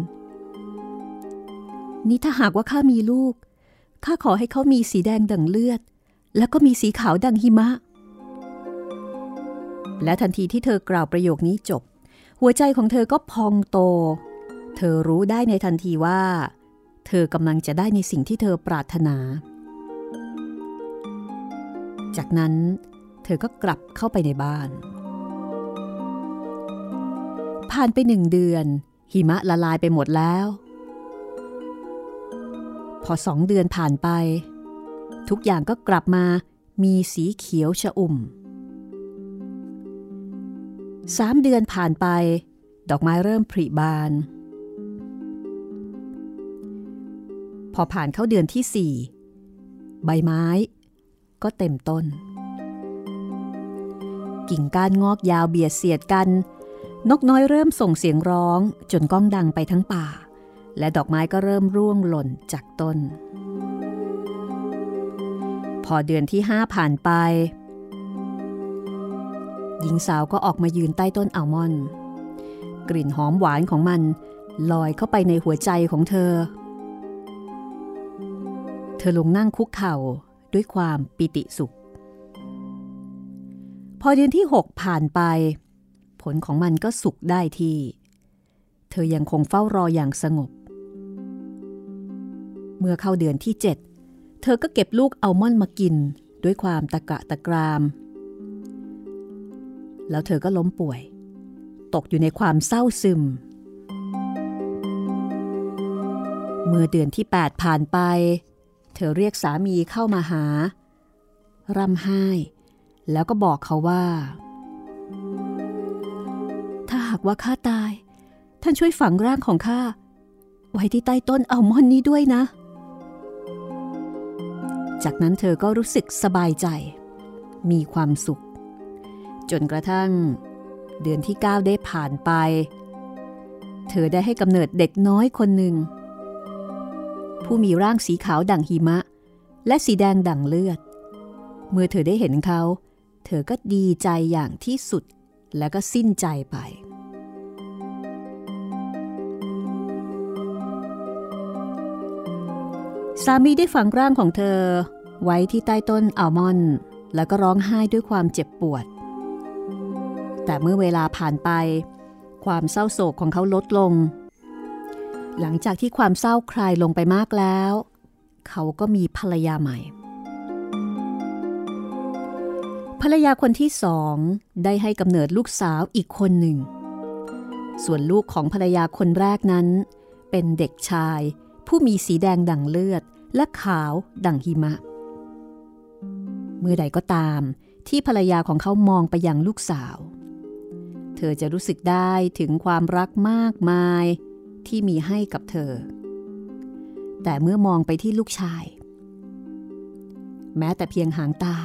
S3: นี่ถ้าหากว่าข้ามีลูก ข้าขอให้เขามีสีแดงดังเลือด แล้วก็มีสีขาวดังหิมะ และทันทีที่เธอกล่าวประโยคนี้จบ หัวใจของเธอก็พองโต เธอรู้ได้ในทันทีว่าเธธอกำลังจะได้ในสิ่งที่เธอปรารถนา จากนั้นเธอก็กลับเข้าไปในบ้าน ผ่านไปหนึ่งเดือน หิมะละลายไปหมดแล้ว พอสองเดือนผ่านไป ทุกอย่างก็กลับมามีสีเขียวชะอุ่ม สามเดือนผ่านไป ดอกไม้เริ่มผลิบาน พอผ่านเข้าเดือนที่สี่ใบไม้ ก็เต็มต้น กิ่งก้านงอกยาวเบียดเสียดกัน นกน้อยเริ่มส่งเสียงร้องจนก้องดังไปทั้งป่า และดอกไม้ก็เริ่มร่วงหล่นจากต้น พอเดือนที่ห้าผ่านไป หญิงสาวก็ออกมายืนใต้ต้นอัลมอนด์กลิ่นหอมหวานของมันลอยเข้าไปในหัวใจของเธอ เธอลงนั่งคุกเข่าด้วยความปิติสุข พอเดือนที่หกผ่านไป ผลของมันก็สุกได้ที่ เธอยังคงเฝ้ารออย่างสงบ เมื่อเข้าเดือนที่เจ็ดเธอก็เก็บลูกอัลมอนด์มากินด้วยความตะกะตะกราม แล้วเธอก็ล้มป่วย ตกอยู่ในความเศร้าซึม เมื่อเดือนที่ 8 ผ่านไป เธอเรียกสามีเข้ามาหา ร่ำไห้ แล้วก็บอกเขาว่า ถ้าหากว่าข้าตาย ท่านช่วยฝังร่างของข้าไว้ที่ใต้ต้นอัลมอนด์นี้ด้วยนะ จากนั้นเธอก็รู้สึกสบายใจ มีความสุข จนกระทั่ง เดือนที่ 9 ได้ผ่านไป เธอได้ให้กำเนิดเด็กน้อยคนหนึ่ง ผู้มีร่างสีขาวดั่งหิมะ และสีแดงดั่งเลือด เมื่อเธอได้เห็นเขา เธอก็ดีใจอย่างที่สุดแล้วก็สิ้นใจไปสามีได้ฝังร่างของเธอ ไว้ที่ใต้ต้นอัลมอนด์แล้วก็ร้องไห้ด้วยความเจ็บปวด แต่เมื่อเวลาผ่านไป ความเศร้าโศกของเขาลดลง หลังจากที่ความเศร้าคลายลงไปมากแล้ว เขาก็มีภรรยาใหม่ ภรรยาคนที่สองได้ให้กำเนิดลูกสาวอีกคนหนึ่ง ส่วนลูกของภรรยาคนแรกนั้น เป็นเด็กชาย ผู้มีสีแดงดั่งเลือด และขาวดั่งหิมะ เมื่อใดก็ตามที่ภรรยาของเขามองไปยังลูกสาว ธอจะรู้สึกได้ถึงความรักมากมายที่มีให้กับเธอ แต่เมื่อมองไปที่ลูกชาย แม้แต่เพียงหางตา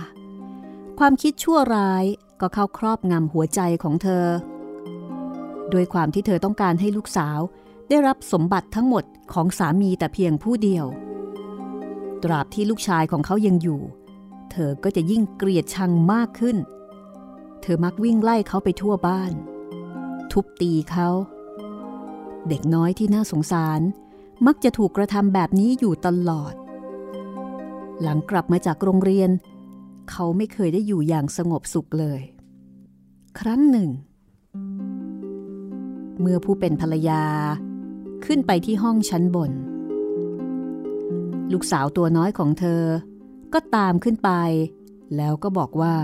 S3: ความคิดชั่วร้ายก็เข้าครอบงำหัวใจของเธอ โดยความที่เธอต้องการให้ลูกสาวได้รับสมบัติทั้งหมดของสามีแต่เพียงผู้เดียว ตราบที่ลูกชายของเขายังอยู่ เธอก็จะยิ่งเกลียดชังมากขึ้น เธอมักวิ่งไล่เขาไปทั่วบ้าน ทุบตีเขา เด็กน้อยที่น่าสงสารมักจะถูกกระทำแบบนี้อยู่ตลอด หลังกลับมาจากโรงเรียน เขาไม่เคยได้อยู่อย่างสงบสุขเลย ครั้งหนึ่ง เมื่อผู้เป็นภรรยาขึ้นไปที่ห้องชั้นบน ลูกสาวตัวน้อยของเธอก็ตามขึ้นไป แล้วก็บอกว่า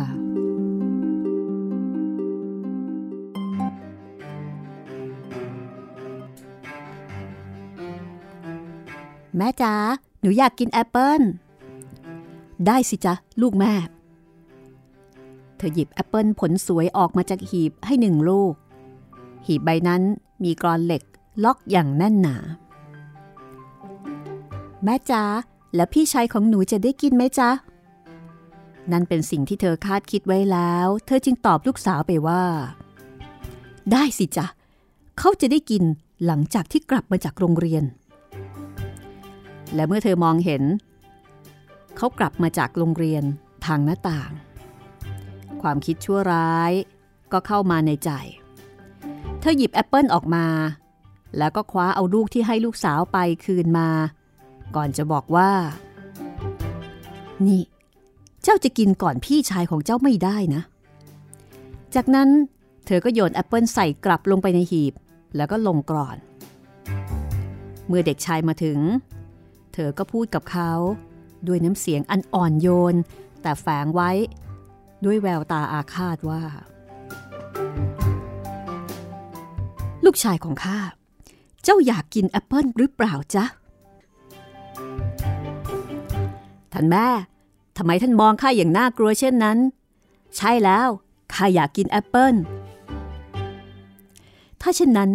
S3: แม่จ๋าหนูอยากกินแอปเปิ้ลได้สิจ๊ะ ลูกแม่ เธอหยิบแอปเปิลผลสวยออกมาจากหีบให้หนึ่งลูก หีบใบนั้นมีกรอนเหล็กล็อกอย่างแน่นหนา แม่จ๋าแล้วพี่ชายของหนูจะได้กินไหมจ๊ะ นั่นเป็นสิ่งที่เธอคาดคิดไว้แล้ว เธอจึงตอบลูกสาวไปว่า ได้สิจ๊ะ เขาจะได้กินหลังจากที่กลับมาจากโรงเรียน และเมื่อเธอมองเห็น เขากลับมาจากโรงเรียนทางหน้าต่าง ความคิดชั่วร้ายก็เข้ามาในใจ เธอหยิบแอปเปิลออกมา แล้วก็คว้าเอาลูกที่ให้ลูกสาวไปคืนมา ก่อนจะบอกว่า นี่ เจ้าจะกินก่อนพี่ชายของเจ้าไม่ได้นะ จากนั้นเธอก็โยนแอปเปิลใส่กลับลงไปในหีบ แล้วก็ลงกรอน เมื่อเด็กชายมาถึง เธอก็พูดกับเขา ด้วยน้ำเสียงอันอ่อนโยน แต่แฝงไว้ ด้วยแววตาอาฆาตว่า ลูกชายของข้า เจ้าอยากกินแอปเปิลหรือเปล่าจ๊ะ ท่านแม่ทำไมท่านมองข้าอย่างน่ากลัวเช่นนั้น ใช่แล้วข้าอยากกินแอปเปิลถ้าเช่นนั้น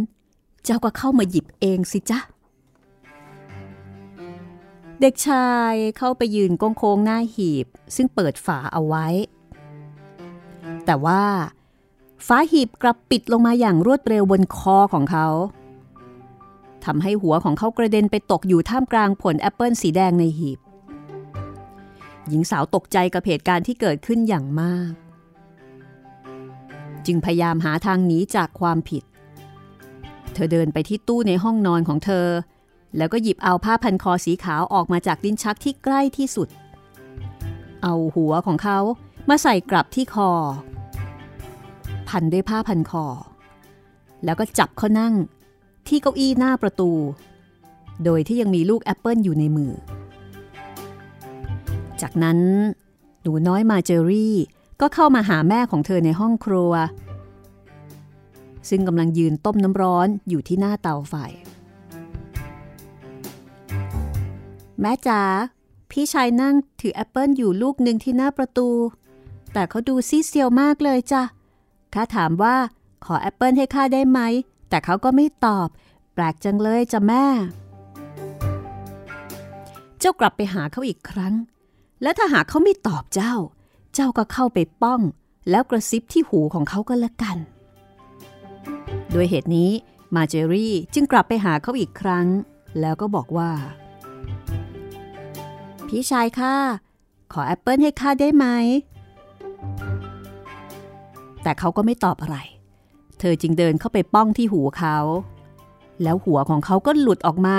S3: เจ้าก็เข้ามาหยิบเองสิจ๊ะ เด็กชายเข้าไปยืนโค้งหน้าหีบ ซึ่งเปิดฝาเอาไว้ แต่ว่าฝาหีบกลับปิดลงมาอย่างรวดเร็วบนคอของเขาทำให้หัวของเขากระเด็นไปตกอยู่ท่ามกลางผลแอปเปิลสีแดงในหีบ หญิงสาวตกใจกับเหตุการณ์ที่เกิดขึ้นอย่างมาก จึงพยายามหาทางหนีจากความผิด เธอเดินไปที่ตู้ในห้องนอนของเธอ แล้วก็หยิบเอาผ้าพันคอสีขาวออกมาจากลิ้นชักที่ใกล้ที่สุด เอาหัวของเขามาใส่กลับที่คอ พันด้วยผ้าพันคอ แล้วก็จับเขานั่งที่เก้าอี้หน้าประตู โดยที่ยังมีลูกแอปเปิลอยู่ในมือ จากนั้นหนูน้อยมาเจอรี่ก็เข้ามาหาแม่ของเธอในห้องครัว ซึ่งกำลังยืนต้มน้ำร้อนอยู่ที่หน้าเตาไฟ แม่จ๋าพี่ชายนั่งถือแอปเปิลอยู่ลูกหนึ่งที่หน้าประตู แต่เขาดูซีดเซียวมากเลยจ้ะข้าถามว่าขอแอปเปิลให้ข้าได้ไหม แต่เขาก็ไม่ตอบ แปลกจังเลยจ้ะแม่ เจ้ากลับไปหาเขาอีกครั้ง และถ้าหาเขาไม่ตอบเจ้า เจ้าก็เข้าไปป้อง แล้วกระซิบที่หูของเขาก็แล้วกัน โดยเหตุนี้มาเจอรี่จึงกลับไปหาเขาอีกครั้ง แล้วก็บอกว่า พี่ชายคะขอแอปเปิลให้ข้าได้ไหม แต่เขาก็ไม่ตอบอะไร เธอจึงเดินเข้าไปป้องที่หูเขา แล้วหัวของเขาก็หลุดออกมา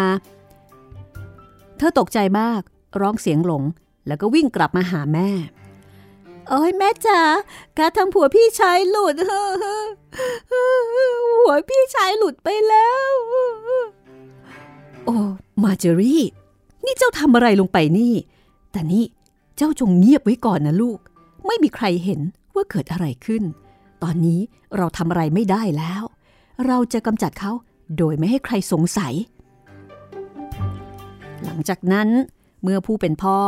S3: เธอตกใจมาก ร้องเสียงหลง แล้วก็วิ่งกลับมาหาแม่ โอ้ยแม่จ๋าการทำผัวพี่ชายหลุด หัวพี่ชายหลุดไปแล้ว โอ้ มาเจอรี่ นี่เจ้าทำอะไรลงไปนี่ แต่นี่เจ้าจงเงียบไว้ก่อนนะลูก ไม่มีใครเห็นว่าเกิดอะไรขึ้น ตอนนี้เราทำอะไรไม่ได้แล้ว เราจะกำจัดเขาโดยไม่ให้ใครสงสัย หลังจากนั้นเมื่อผู้เป็นพ่อ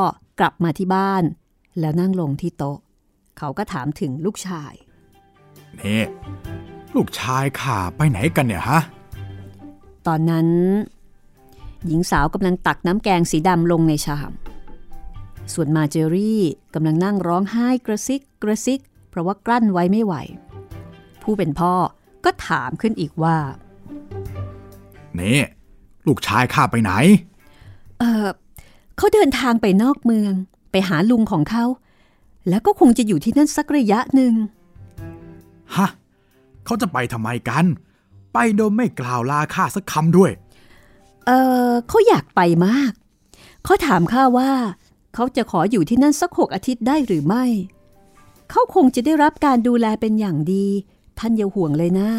S3: กลับมาที่บ้าน แล้วนั่งลงที่โต๊ะ เขาก็ถามถึงลูกชาย
S4: นี่ลูกชายข้าไปไหนกันเนี่ยฮะ
S3: ตอนนั้น หญิงสาวกำลังตักน้ำแกงสีดำลงในชาม ส่วนมาเจอรี่กำลังนั่งร้องไห้กระซิกกระซิก เพราะว่ากลั้นไว้ไม่ไหว ผู้เป็นพ่อก็ถามขึ้นอีกว่า
S4: นี่ ลูกชายข้าไปไหน
S3: เออเขาเดินทางไปนอกเมือง ไปหาลุงของเขา แล้วก็คงจะอยู่ที่นั่นสักระยะหนึ่ง
S4: ฮะเขาจะไปทำไมกัน ไปโดยไม่กล่าวลาข้าสักคำด้วย
S3: เออเขาอยากไปมาก เขาถามข้าว่า เขาจะขออยู่ที่นั่นสักหกอาทิตย์ได้หรือไม่ เขาคงจะได้รับการดูแลเป็นอย่างดี ท่านอย่าห่วงเลยนะ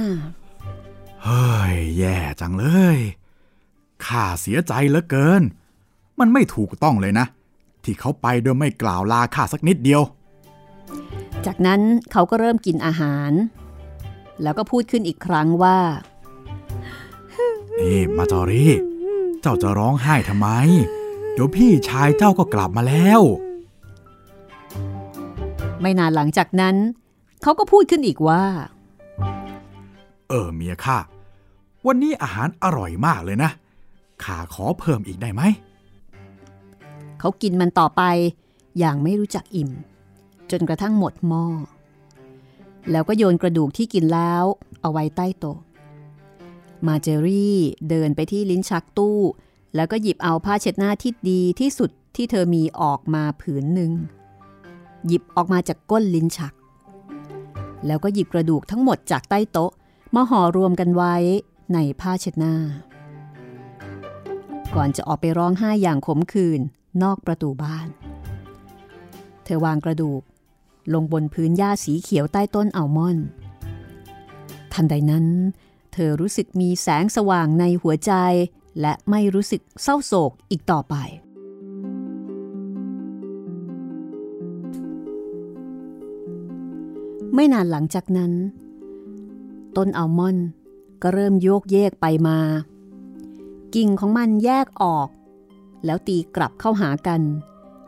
S4: เฮ้ย แย่จังเลย ข้าเสียใจเหลือเกิน มันไม่ถูกต้องเลยนะ ที่เขาไปโดยไม่กล่าวลาข้าสักนิดเดียว
S3: จากนั้นเขาก็เริ่มกินอาหาร แล้วก็พูดขึ้นอีกครั้งว่า
S4: นี่มาจอรี่ เจ้าจะร้องไห้ทำไม เดี๋ยวพี่ชายเจ้าก็กลับมาแล้ว
S3: ไม่นานหลังจากนั้น เขาก็พูดขึ้นอีกว่า
S4: เออเมียข้าวันนี้อาหารอร่อยมากเลยนะข้าขอเพิ่มอีกได้ไหม
S3: เขากินมันต่อไปอย่างไม่รู้จักอิ่ม จนกระทั่งหมดหม้อแล้วก็โยนกระดูกที่กินแล้ว เอาไว้ใต้โต๊ะ มาเจอรี่เดินไปที่ลิ้นชักตู้ แล้วก็หยิบเอาผ้าเช็ดหน้าที่ดีที่สุดที่เธอมีออกมาผืนหนึ่ง หยิบออกมาจากก้นลิ้นชัก แล้วก็หยิบกระดูกทั้งหมดจากใต้โต๊ะ มาห่อรวมกันไว้ในผ้าเช็ดหน้า ก่อนจะออกไปร้องไห้อย่างขมขื่นนอกประตูบ้าน เธอวางกระดูก ลงบนพื้นหญ้าสีเขียวใต้ต้นอัลมอนด์ทันใดนั้น เธอรู้สึกมีแสงสว่างในหัวใจ และไม่รู้สึกเศร้าโศกอีกต่อไป ไม่นานหลังจากนั้น ต้นอัลมอนด์ก็เริ่มโยกเยกไปมา กิ่งของมันแยกออก แล้วตีกลับเข้าหากัน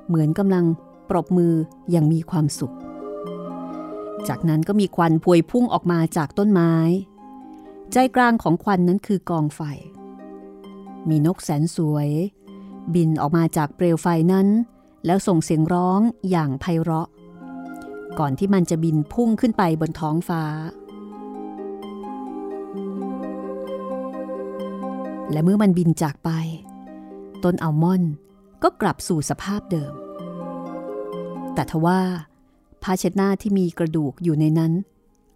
S3: เหมือนกำลังปรบมืออย่างมีความสุข จากนั้นก็มีควันพวยพุ่งออกมาจากต้นไม้ ใจกลางของควันนั้นคือกองไฟ มีนกแสนสวย บินออกมาจากเปลวไฟนั้น แล้วส่งเสียงร้องอย่างไพเราะ ก่อนที่มันจะบินพุ่งขึ้นไปบนท้องฟ้า และเมื่อมันบินจากไป ต้นอัลมอนด์ก็กลับสู่สภาพเดิม แต่ทว่าผ้าเช็ดหน้าที่มีกระดูกอยู่ในนั้น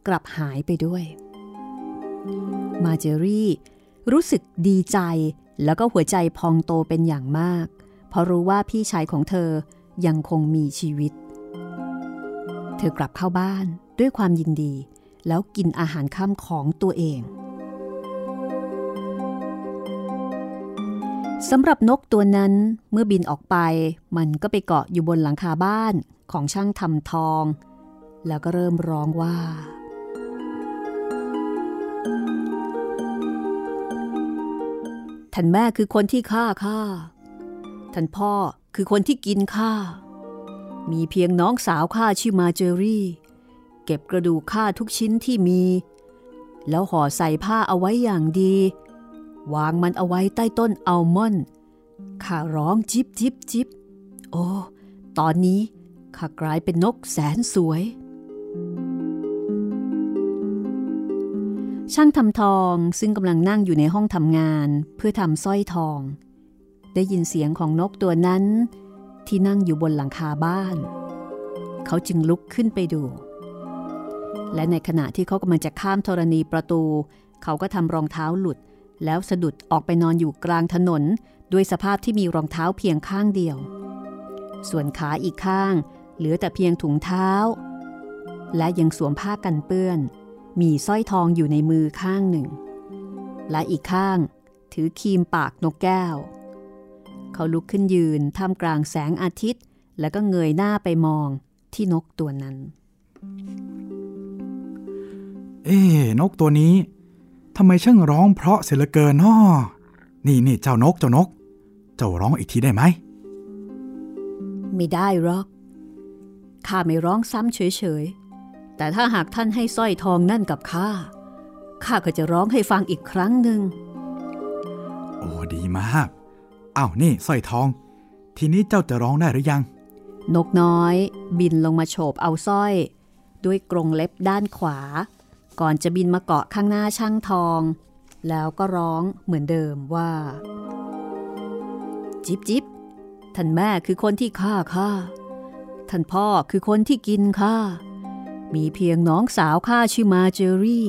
S3: กลับหายไปด้วย มาเจอรี่รู้สึกดีใจแล้วก็หัวใจพองโตเป็นอย่างมาก เพราะรู้ว่าพี่ชายของเธอยังคงมีชีวิต เธอกลับเข้าบ้านด้วยความยินดี แล้วกินอาหารค่ำของตัวเองสำหรับนกตัวนั้นเมื่อบินออกไป มันก็ไปเกาะอยู่บนหลังคาบ้านของช่างทำทอง แล้วก็เริ่มร้องว่า ท่านแม่คือคนที่ฆ่าข้าท่านพ่อคือคนที่กินข้ามีเพียงน้องสาวข้าชื่อมาเจอรี่ เก็บกระดูกข้าทุกชิ้นที่มี แล้วห่อใส่ผ้าเอาไว้อย่างดี วางมันเอาไว้ใต้ต้นอัลมอนด์ข้าร้องจิบจิบจิบโอ้ ตอนนี้ข้ากลายเป็นนกแสนสวย ช่างทำทองซึ่งกำลังนั่งอยู่ในห้องทำงานเพื่อทำสร้อยทอง ได้ยินเสียงของนกตัวนั้น ที่นั่งอยู่บนหลังคาบ้าน เขาจึงลุกขึ้นไปดู และในขณะที่เขากำลังจะข้ามธรณีประตู เขาก็ทำรองเท้าหลุด แล้วสะดุดออกไปนอนอยู่กลางถนน ด้วยสภาพที่มีรองเท้าเพียงข้างเดียว ส่วนขาอีกข้าง เหลือแต่เพียงถุงเท้า และยังสวมผ้ากันเปื้อน มีสร้อยทองอยู่ในมือข้างหนึ่ง และอีกข้างถือครีมปากนกแก้ว เขาลุกขึ้นยืนท่ามกลางแสงอาทิตย์ แล้วก็เงยหน้าไปมองที่นกตัวนั้น
S4: เอ๊นกตัวนี้ทำไมช่างร้องเพราะเสียเหลือเกินนาะนี่นี่เจ้านกเจ้านก เจ้าร้องอีกทีได้ไหม
S3: ไม่ได้หรอก ข้าไม่ร้องซ้ำเฉยๆ แต่ถ้าหากท่านให้สร้อยทองนั่นกับข้า ข้าก็จะร้องให้ฟังอีกครั้งหนึ่ง
S4: โอ้ดีมากอ้าวนี่สร้อยทอง ทีนี้เจ้าจะร้องได้หรือยัง
S3: นกน้อย บินลงมาโฉบเอาสร้อย ด้วยกรงเล็บด้านขวา ก่อนจะบินมาเกาะข้างหน้าช่างทอง แล้วก็ร้องเหมือนเดิมว่า จิบจิบท่านแม่คือคนที่ฆ่าข้าท่านพ่อคือคนที่กินข้า มีเพียงน้องสาวข้าชื่อมาเจอรี่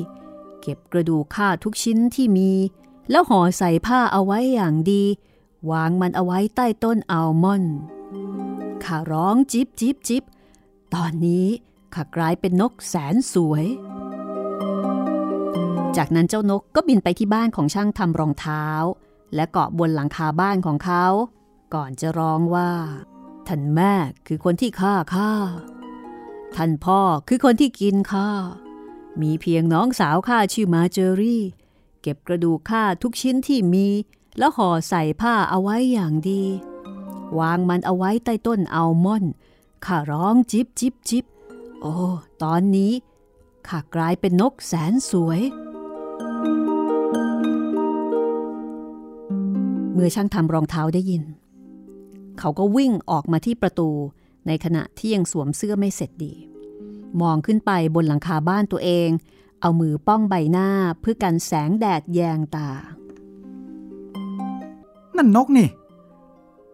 S3: เก็บกระดูกข้าทุกชิ้นที่มี แล้วห่อใส่ผ้าเอาไว้อย่างดี วางมันเอาไว้ใต้ต้นอัลมอนด์ข้าร้องจิบจิบจิบตอนนี้ข้ากลายเป็นนกแสนสวย จากนั้นเจ้านกก็บินไปที่บ้านของช่างทำรองเท้า และเกาะบนหลังคาบ้านของเขา ก่อนจะร้องว่าท่านแม่คือคนที่ฆ่าข้า ท่านพ่อคือคนที่กินข้า มีเพียงน้องสาวข้าชื่อมาเจอรี่ เก็บกระดูกข้าทุกชิ้นที่มี แล้วห่อใส่ผ้าเอาไว้อย่างดี วางมันเอาไว้ใต้ต้นอัลมอนด์ข้าร้องจิบจิบจิบโอ้ ตอนนี้ข้ากลายเป็นนกแสนสวย เมื่อช่างทำรองเท้าได้ยิน เขาก็วิ่งออกมาที่ประตู ในขณะที่ยังสวมเสื้อไม่เสร็จดี มองขึ้นไปบนหลังคาบ้านตัวเอง เอามือป้องใบหน้าเพื่อกันแสงแดดแยงตา
S4: นั่นนกนี่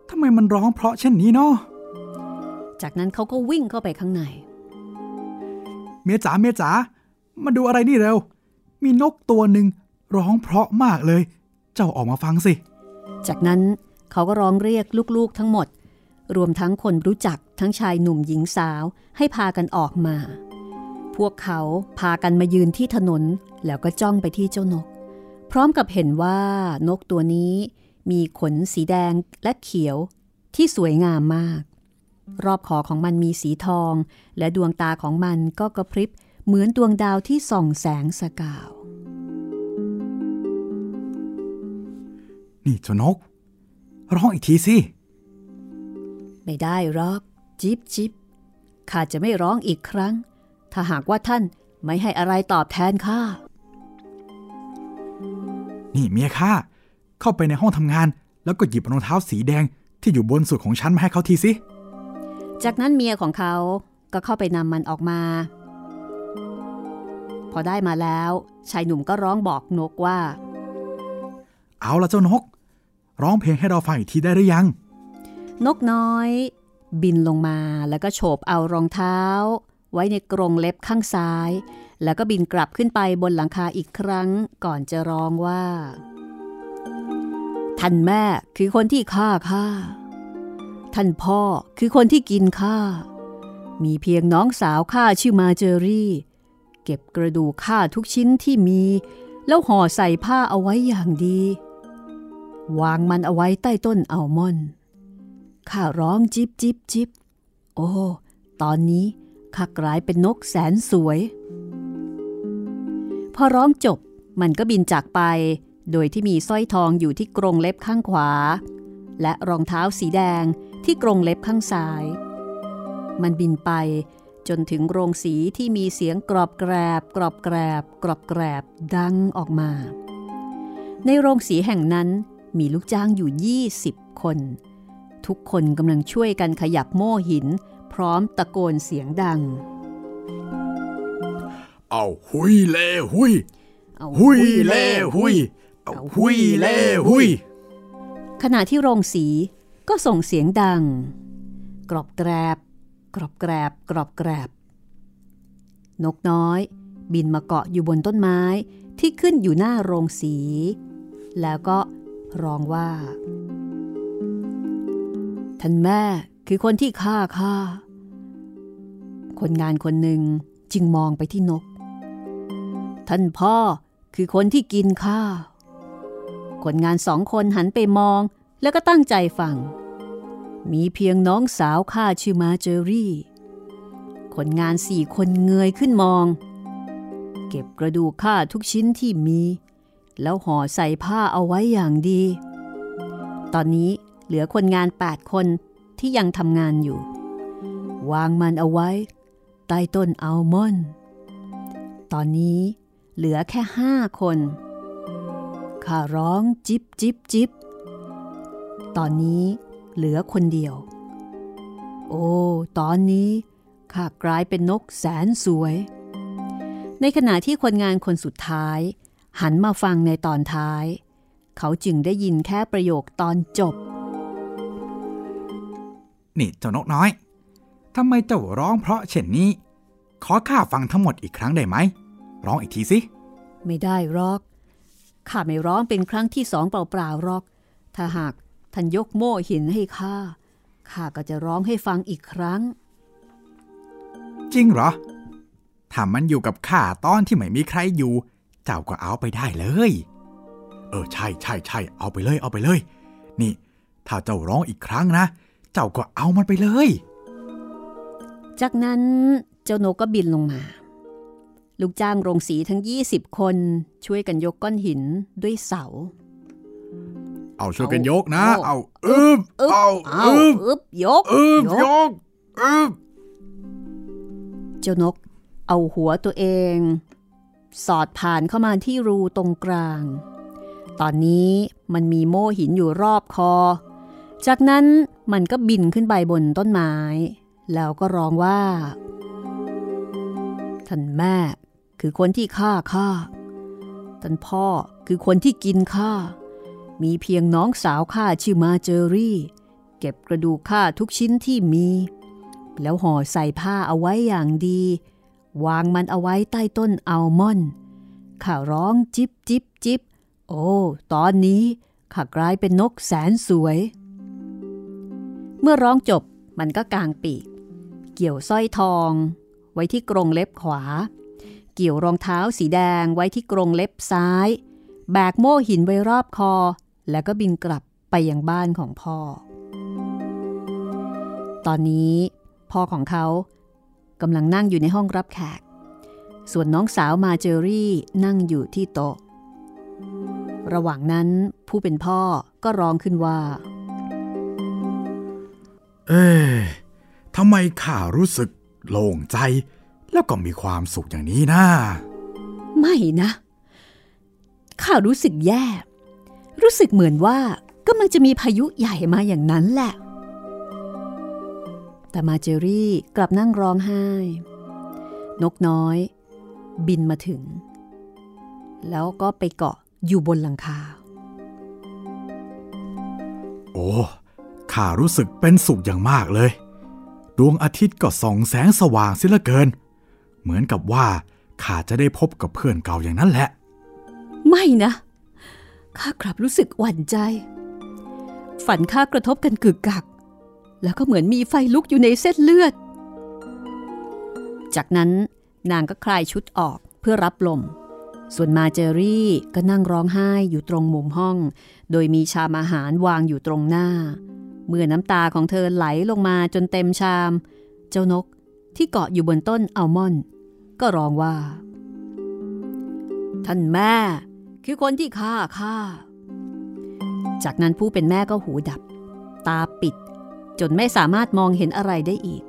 S4: ทำไมมันร้องเพราะเช่นนี้เนาะ
S3: จากนั้นเขาก็วิ่งเข้าไปข้างใน
S4: เมียจ๋าเมียจ๋ามาดูอะไรนี่เร็ว มีนกตัวหนึ่งร้องเพราะมากเลย เจ้าออกมาฟังสิ
S3: จากนั้นเขาก็ร้องเรียกลูกๆทั้งหมด รวมทั้งคนรู้จักทั้งชายหนุ่มหญิงสาวให้พากันออกมา พวกเขาพากันมายืนที่ถนนแล้วก็จ้องไปที่เจ้านกพพร้อมกับเห็นว่านกตัวนี้มีขนสีแดงและเขียวที่สวยงามมาก รอบคอของมันมีสีทอง และดวงตาของมันก็กระพริบเหมือนดวงดาวที่ส่องแสงสกาว
S5: นี่เจ้านก ร้องอีกทีสิ
S3: ไม่ได้หรอก จิบจิบข้าจะไม่ร้องอีกครั้ง ถ้าหากว่าท่านไม่ให้อะไรตอบแทนข้า
S5: นี่เมียข้า เข้าไปในห้องทำงาน แล้วก็หยิบรองเท้าสีแดงที่อยู่บนสุดของฉันมาให้เขาทีสิ
S3: จากนั้นเมียของเขาก็เข้าไปนำมันออกมา พอได้มาแล้วชายหนุ่มก็ร้องบอกนกว่า
S5: เอาละเจ้านก ร้องเพลงให้เราฟังอีกทีได้หรือยัง
S3: นกน้อย บินลงมาแล้วก็โฉบเอารองเท้า ไว้ในกรงเล็บข้างซ้าย แล้วก็บินกลับขึ้นไปบนหลังคาอีกครั้งก่อนจะร้องว่า ท่านแม่คือคนที่ฆ่าข้าท่านพ่อคือคนที่กินข้ามีเพียงน้องสาวข้าชื่อมาเจอรี่ เก็บกระดูกข้าทุกชิ้นที่มี แล้วห่อใส่ผ้าเอาไว้อย่างดี วางมันเอาไว้ใต้ต้นอัลมอนด์ ข้าร้องจิบจิบจิบโอ้ ตอนนี้ข้ากลายเป็นนกแสนสวย พอร้องจบมันก็บินจากไป โดยที่มีสร้อยทองอยู่ที่กรงเล็บข้างขวา และรองเท้าสีแดงที่กรงเล็บข้างซ้าย มันบินไปจนถึงโรงสีที่มีเสียงกรอบแกรบ กรอบแกรบ กรอบแกรบ ดังออกมา ในโรงสีแห่งนั้นมีลูกจ้างอยู่ 20 คน ทุกคนกำลังช่วยกันขยับโม่หิน พร้อมตะโกนเสียงดัง
S2: เอาหุยเล่หุย
S3: เอา
S2: หุยเล่หุย เอาหุยเล่หุย
S3: ขณะที่โรงสีก็ส่งเสียงดัง กรอบแกรบ กรอบแกรบ กรอบแกรบ นกน้อย บินมาเกาะอยู่บนต้นไม้ที่ขึ้นอยู่หน้าโรงสี แล้วก็ร้องว่า ท่านแม่คือคนที่ฆ่าข้าคนงานคนหนึ่งจึงมองไปที่นก ท่านพ่อคือคนที่กินข้าคนงานสองคนหันไปมองแล้วก็ตั้งใจฟัง มีเพียงน้องสาวข้าชื่อมาเจอรี่ คนงานสี่คนเงยขึ้นมอง เก็บกระดูกข้าทุกชิ้นที่มี แล้วห่อใส่ผ้าเอาไว้อย่างดี ตอนนี้ เหลือคนงาน 8 คนที่ยังทำงานอยู่ วางมันเอาไว้ ใต้ต้นอัลมอนด์ตอนนี้เหลือแค่ห้าคน ข้าร้องจิบจิบจิบ ตอนนี้เหลือคนเดียว โอ้ ตอนนี้ข้ากลายเป็นนกแสนสวย ในขณะที่คนงานคนสุดท้าย หันมาฟังในตอนท้าย เขาจึงได้ยินแค่ประโยคตอนจบ
S5: นี่เจ้านกน้อยทำไมเจ้าร้องเพราะเช่นนี้ ขอข้าฟังทั้งหมดอีกครั้งได้ไหม ร้องอีกทีสิ
S3: ไม่ได้หรอก ข้าไม่ร้องเป็นครั้งที่สองเปล่าๆหรอก ถ้าหากท่านยกโม่หินให้ข้า ข้าก็จะร้องให้ฟังอีกครั้ง
S5: จริงเหรอ ถ้ามันอยู่กับข้าตอนที่ไม่มีใครอยู่ เจ้าก็เอาไปได้เลย เออใช่ใช่ใช่เอาไปเลยเอาไปเลย นี่ ถ้าเจ้าร้องอีกครั้งนะเจ้าก็เอามันไปเลย
S3: จากนั้นเจ้านกก็บินลงมา ลูกจ้างโรงสีทั้ง 20 คนช่วยกันยกก้อนหินด้วยเสา
S2: เอาช่วยกันยกนะ
S3: เอา
S2: เอาอึบ
S3: อึ๊บ
S2: เอา
S3: เอา
S2: อึบ
S3: อึบยก
S2: อึบ
S3: ย
S2: ย
S3: ก
S2: กอึบ
S3: เจ้านกเอาหัวตัวเอง สอดผ่านเข้ามาที่รูตรงกลาง ตอนนี้มันมีโม่หินอยู่รอบคอ จากนั้นมันก็บินขึ้นไปบนต้นไม้ แล้วก็ร้องว่า ท่านแม่คือคนที่ฆ่าข้า ท่านพ่อคือคนที่กินข้า มีเพียงน้องสาวข้าชื่อมาเจอรี่ เก็บกระดูกข้าทุกชิ้นที่มี แล้วห่อใส่ผ้าเอาไว้อย่างดี วางมันเอาไว้ใต้ต้นอัลมอนด์ข้าร้องจิบจิบจิบ โอ้ ตอนนี้ข้ากลายเป็นนกแสนสวย เมื่อร้องจบมันก็กางปีก เกี่ยวสร้อยทอง ไว้ที่กรงเล็บขวา เกี่ยวรองเท้าสีแดงไว้ที่กรงเล็บซ้าย แบกโม่หินไว้รอบคอ แล้วก็บินกลับไปยังบ้านของพ่อ ตอนนี้พ่อของเขากำลังนั่งอยู่ในห้องรับแขก ส่วนน้องสาวมาเจอรี่นั่งอยู่ที่โต๊ะ ระหว่างนั้นผู้เป็นพ่อก็ร้องขึ้นว่า
S5: เอ๊ะทำไมข้ารู้สึกโล่งใจ แล้วก็มีความสุขอย่างนี้นะ
S3: ไม่นะ ข้ารู้สึกแย่ รู้สึกเหมือนว่ากำลังจะมีพายุใหญ่มาอย่างนั้นแหละ แต่มาเจอรี่กลับนั่งร้องไห้ นกน้อย บินมาถึง แล้วก็ไปเกาะอยู่บนหลังคา
S5: โอ้ ข้ารู้สึกเป็นสุขอย่างมากเลย ดวงอาทิตย์ก็ส่องแสงสว่างเสียเหลือเกิน เหมือนกับว่าข้าจะได้พบกับเพื่อนเก่าอย่างนั้นแหละ
S3: ไม่นะ ข้ากลับรู้สึกหวั่นใจ ฝันข้ากระทบกันกึกกัก แล้วก็เหมือนมีไฟลุกอยู่ในเส้นเลือด จากนั้นนางก็คลายชุดออกเพื่อรับลม ส่วนมาเจอรี่ก็นั่งร้องไห้อยู่ตรงมุมห้อง โดยมีชามอาหารวางอยู่ตรงหน้า เมื่อน้ำตาของเธอไหลลงมาจนเต็มชาม เจ้านกที่เกาะอยู่บนต้นอัลมอนด์ก็ร้องว่า ท่านแม่คือคนที่ฆ่าข้าจากนั้นผู้เป็นแม่ก็หูดับ ตาปิด จนไม่สามารถมองเห็นอะไรได้อีก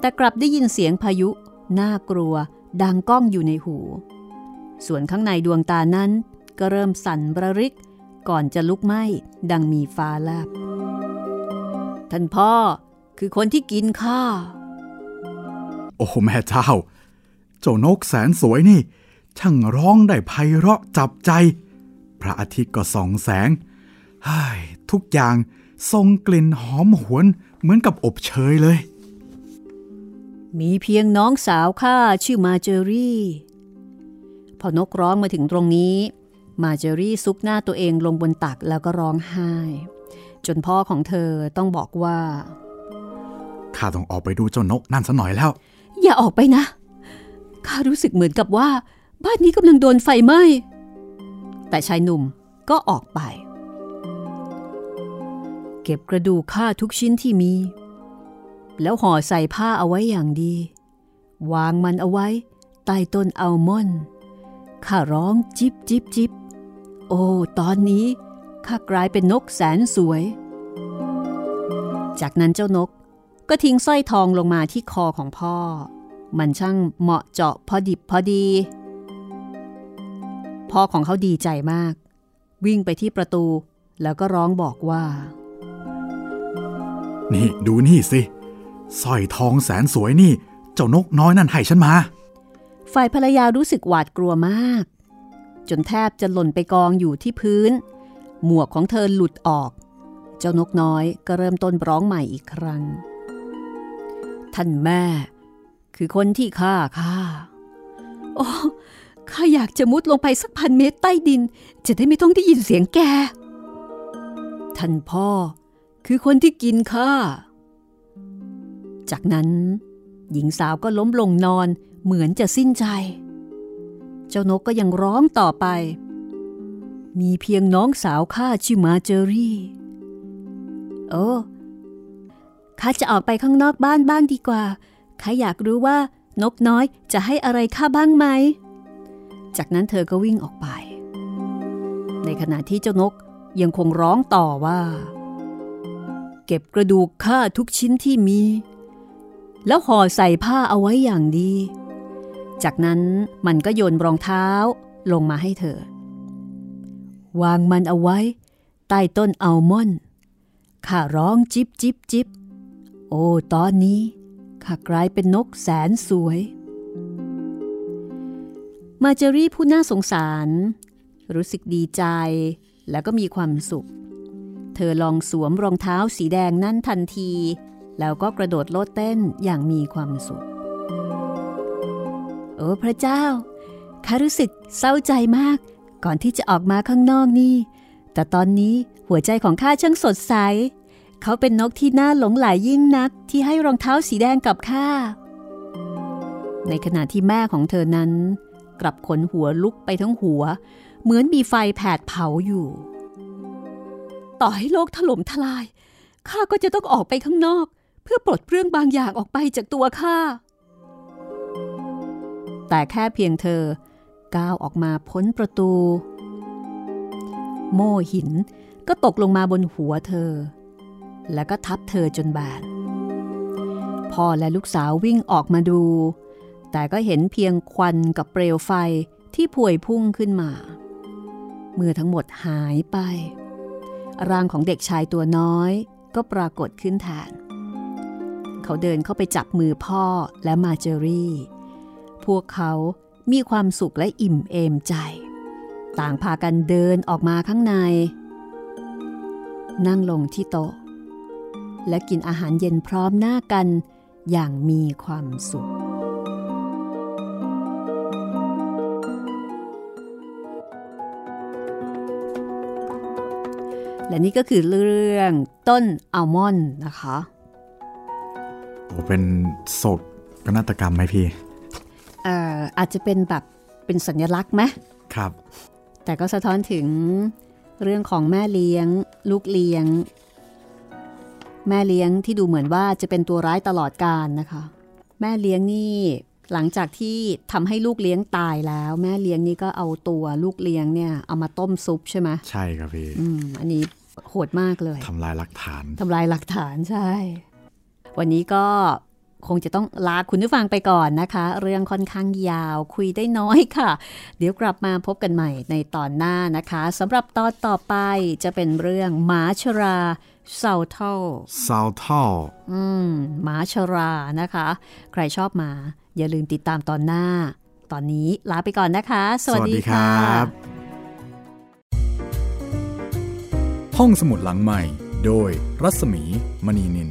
S3: แต่กลับได้ยินเสียงพายุ น่ากลัว ดังก้องอยู่ในหู ส่วนข้างในดวงตานั้น ก็เริ่มสั่นระริก ก่อนจะลุกไหม้ดังมีฟ้าแลบ ท่านพ่อคือคนที่กินข้า
S5: โอ้แม่เจ้า เจ้านกแสนสวยนี่ ช่างร้องได้ไพเราะจับใจ พระอาทิตย์ก็ส่องแสงเฮ้ยทุกอย่างทรงกลิ่นหอมหวนเหมือนกับอบเชยเลย
S3: มีเพียงน้องสาวข้าชื่อมาเจอรี่ พอนกร้องมาถึงตรงนี้ มาเจอรี่ซุกหน้าตัวเองลงบนตักแล้วก็ร้องไห้ จนพ่อของเธอต้องบอกว่า
S5: ข้าต้องออกไปดูเจ้านกนั่นซะหน่อยแล้ว
S3: อย่าออกไปนะข้ารู้สึกเหมือนกับว่า บ้านนี้กำลังโดนไฟไหม้แต่ชายหนุ่มก็ออกไป เก็บกระดูกข้าทุกชิ้นที่มี แล้วห่อใส่ผ้าเอาไว้อย่างดี วางมันเอาไว้ใต้ต้นอัลมอนด์ข้าร้องจิบจิบจิบโอ้ ตอนนี้ ข้ากลายเป็นนกแสนสวย จากนั้นเจ้านกก็ทิ้งสร้อยทองลงมาที่คอของพ่อ มันช่างเหมาะเจาะพอดิบพอดี พ่อของเขาดีใจมาก วิ่งไปที่ประตู แล้วก็ร้องบอกว่า
S5: นี่ดูนี่สิสร้อยทองแสนสวยนี่ เจ้านกน้อยนั่นให้ฉันมา
S3: ฝ่ายภรรยารู้สึกหวาดกลัวมาก จนแทบจะหล่นไปกองอยู่ที่พื้น หมวกของเธอหลุดออก เจ้านกน้อยก็เริ่มต้นร้องใหม่อีกครั้ง ท่านแม่ คือคนที่ฆ่าข้าโอ้ข้าอยากจะมุดลงไปสักพันเมตรใต้ดิน จะได้ไม่ต้องได้ยินเสียงแก ท่านพ่อ คือคนที่กินข้า จากนั้น หญิงสาวก็ล้มลงนอนเหมือนจะสิ้นใจ เจ้านกก็ยังร้องต่อไป มีเพียงน้องสาวข้าชื่อมาเจอรี่โอ้ข้าจะออกไปข้างนอกบ้านบ้างดีกว่าข้าอยากรู้ว่านกน้อยจะให้อะไรข้าบ้างไหม จากนั้นเธอก็วิ่งออกไป ในขณะที่เจ้านกยังคงร้องต่อว่า เก็บกระดูกข้าทุกชิ้นที่มี แล้วห่อใส่ผ้าเอาไว้อย่างดี จากนั้นมันก็โยนรองเท้าลงมาให้เธอ วางมันเอาไว้ ใต้ต้นอัลมอนด์ข้าร้องจิบจิบจิบ โอ้ ตอนนี้ข้ากลายเป็นนกแสนสวย มาเจอรี่ผู้น่าสงสาร รู้สึกดีใจแล้วก็มีความสุข เธอลองสวมรองเท้าสีแดงนั่นทันที แล้วก็กระโดดโลดเต้นอย่างมีความสุข โอ้พระเจ้าข้ารู้สึกเศร้าใจมาก ก่อนที่จะออกมาข้างนอกนี่ แต่ตอนนี้หัวใจของข้าช่างสดใส เขาเป็นนกที่น่าหลงไหลยยิ่งนักที่ให้รองเท้าสีแดงกับข้า ในขณะที่แม่ของเธอนั้น กลับขนหัวลุกไปทั้งหัว เหมือนมีไฟแผดเผาอยู่ ต่อให้โลกถล่มทลาย ข้าก็จะต้องออกไปข้างนอก เพื่อปลดเปลื้องบางอย่างออกไปจากตัวข้า แต่แค่เพียงเธอ ก้าวออกมาพ้นประตู โม่หินก็ตกลงมาบนหัวเธอ แล้วก็ทับเธอจนบาดพ่อและลูกสาววิ่งออกมาดู แต่ก็เห็นเพียงควันกับเปลวไฟที่พวยพุ่งขึ้นมา เมื่อทั้งหมดหายไป ร่างของเด็กชายตัวน้อยก็ปรากฏขึ้นแทนเขาเดินเข้าไปจับมือพ่อและมาเจอรี่ พวกเขา มีความสุขและอิ่มเอมใจ ต่างพากันเดินออกมาข้างใน นั่งลงที่โต๊ะ และกินอาหารเย็นพร้อมหน้ากันอย่างมีความสุข และนี่ก็คือเรื่องต้นอัลมอนด์นะคะ
S4: โอ้เป็นโศกนาฏกรรมไหมพี่
S3: อ่ออาจจะเป็นแบบเป็นสัญลักษณ์ไหม
S4: ครับ
S3: แต่ก็สะท้อนถึงเรื่องของแม่เลี้ยง ลูกเลี้ยง แม่เลี้ยงที่ดูเหมือนว่าจะเป็นตัวร้ายตลอดกาลนะคะ แม่เลี้ยงนี่หลังจากที่ทำให้ลูกเลี้ยงตายแล้ว แม่เลี้ยงนี่ก็เอาตัวลูกเลี้ยงเนี่ยเอามาต้มซุปใช่ไหม
S4: ใช่ครับพี่
S3: อืมอันนี้โหดมากเลย
S4: ทำลายหลักฐาน
S3: ทำลายหลักฐานใช่ วันนี้ก็ คงจะต้องลาคุณผู้ฟังไปก่อนนะคะ เรื่องค่อนข้างยาวคุยได้น้อยค่ะ เดี๋ยวกลับมาพบกันใหม่ในตอนหน้านะคะสำหรับตอนต่อไปจะเป็นเรื่องหมาชราเซาเท่า
S4: ซาวท่อ
S3: อืมหมาชรานะคะ ใครชอบหมา อย่าลืมติดตามตอนหน้า ตอนนี้ลาไปก่อนนะคะ สวัสดีค่ะ
S5: ห้องสมุดหลังใหม่ โดยรัศมีมณีนิน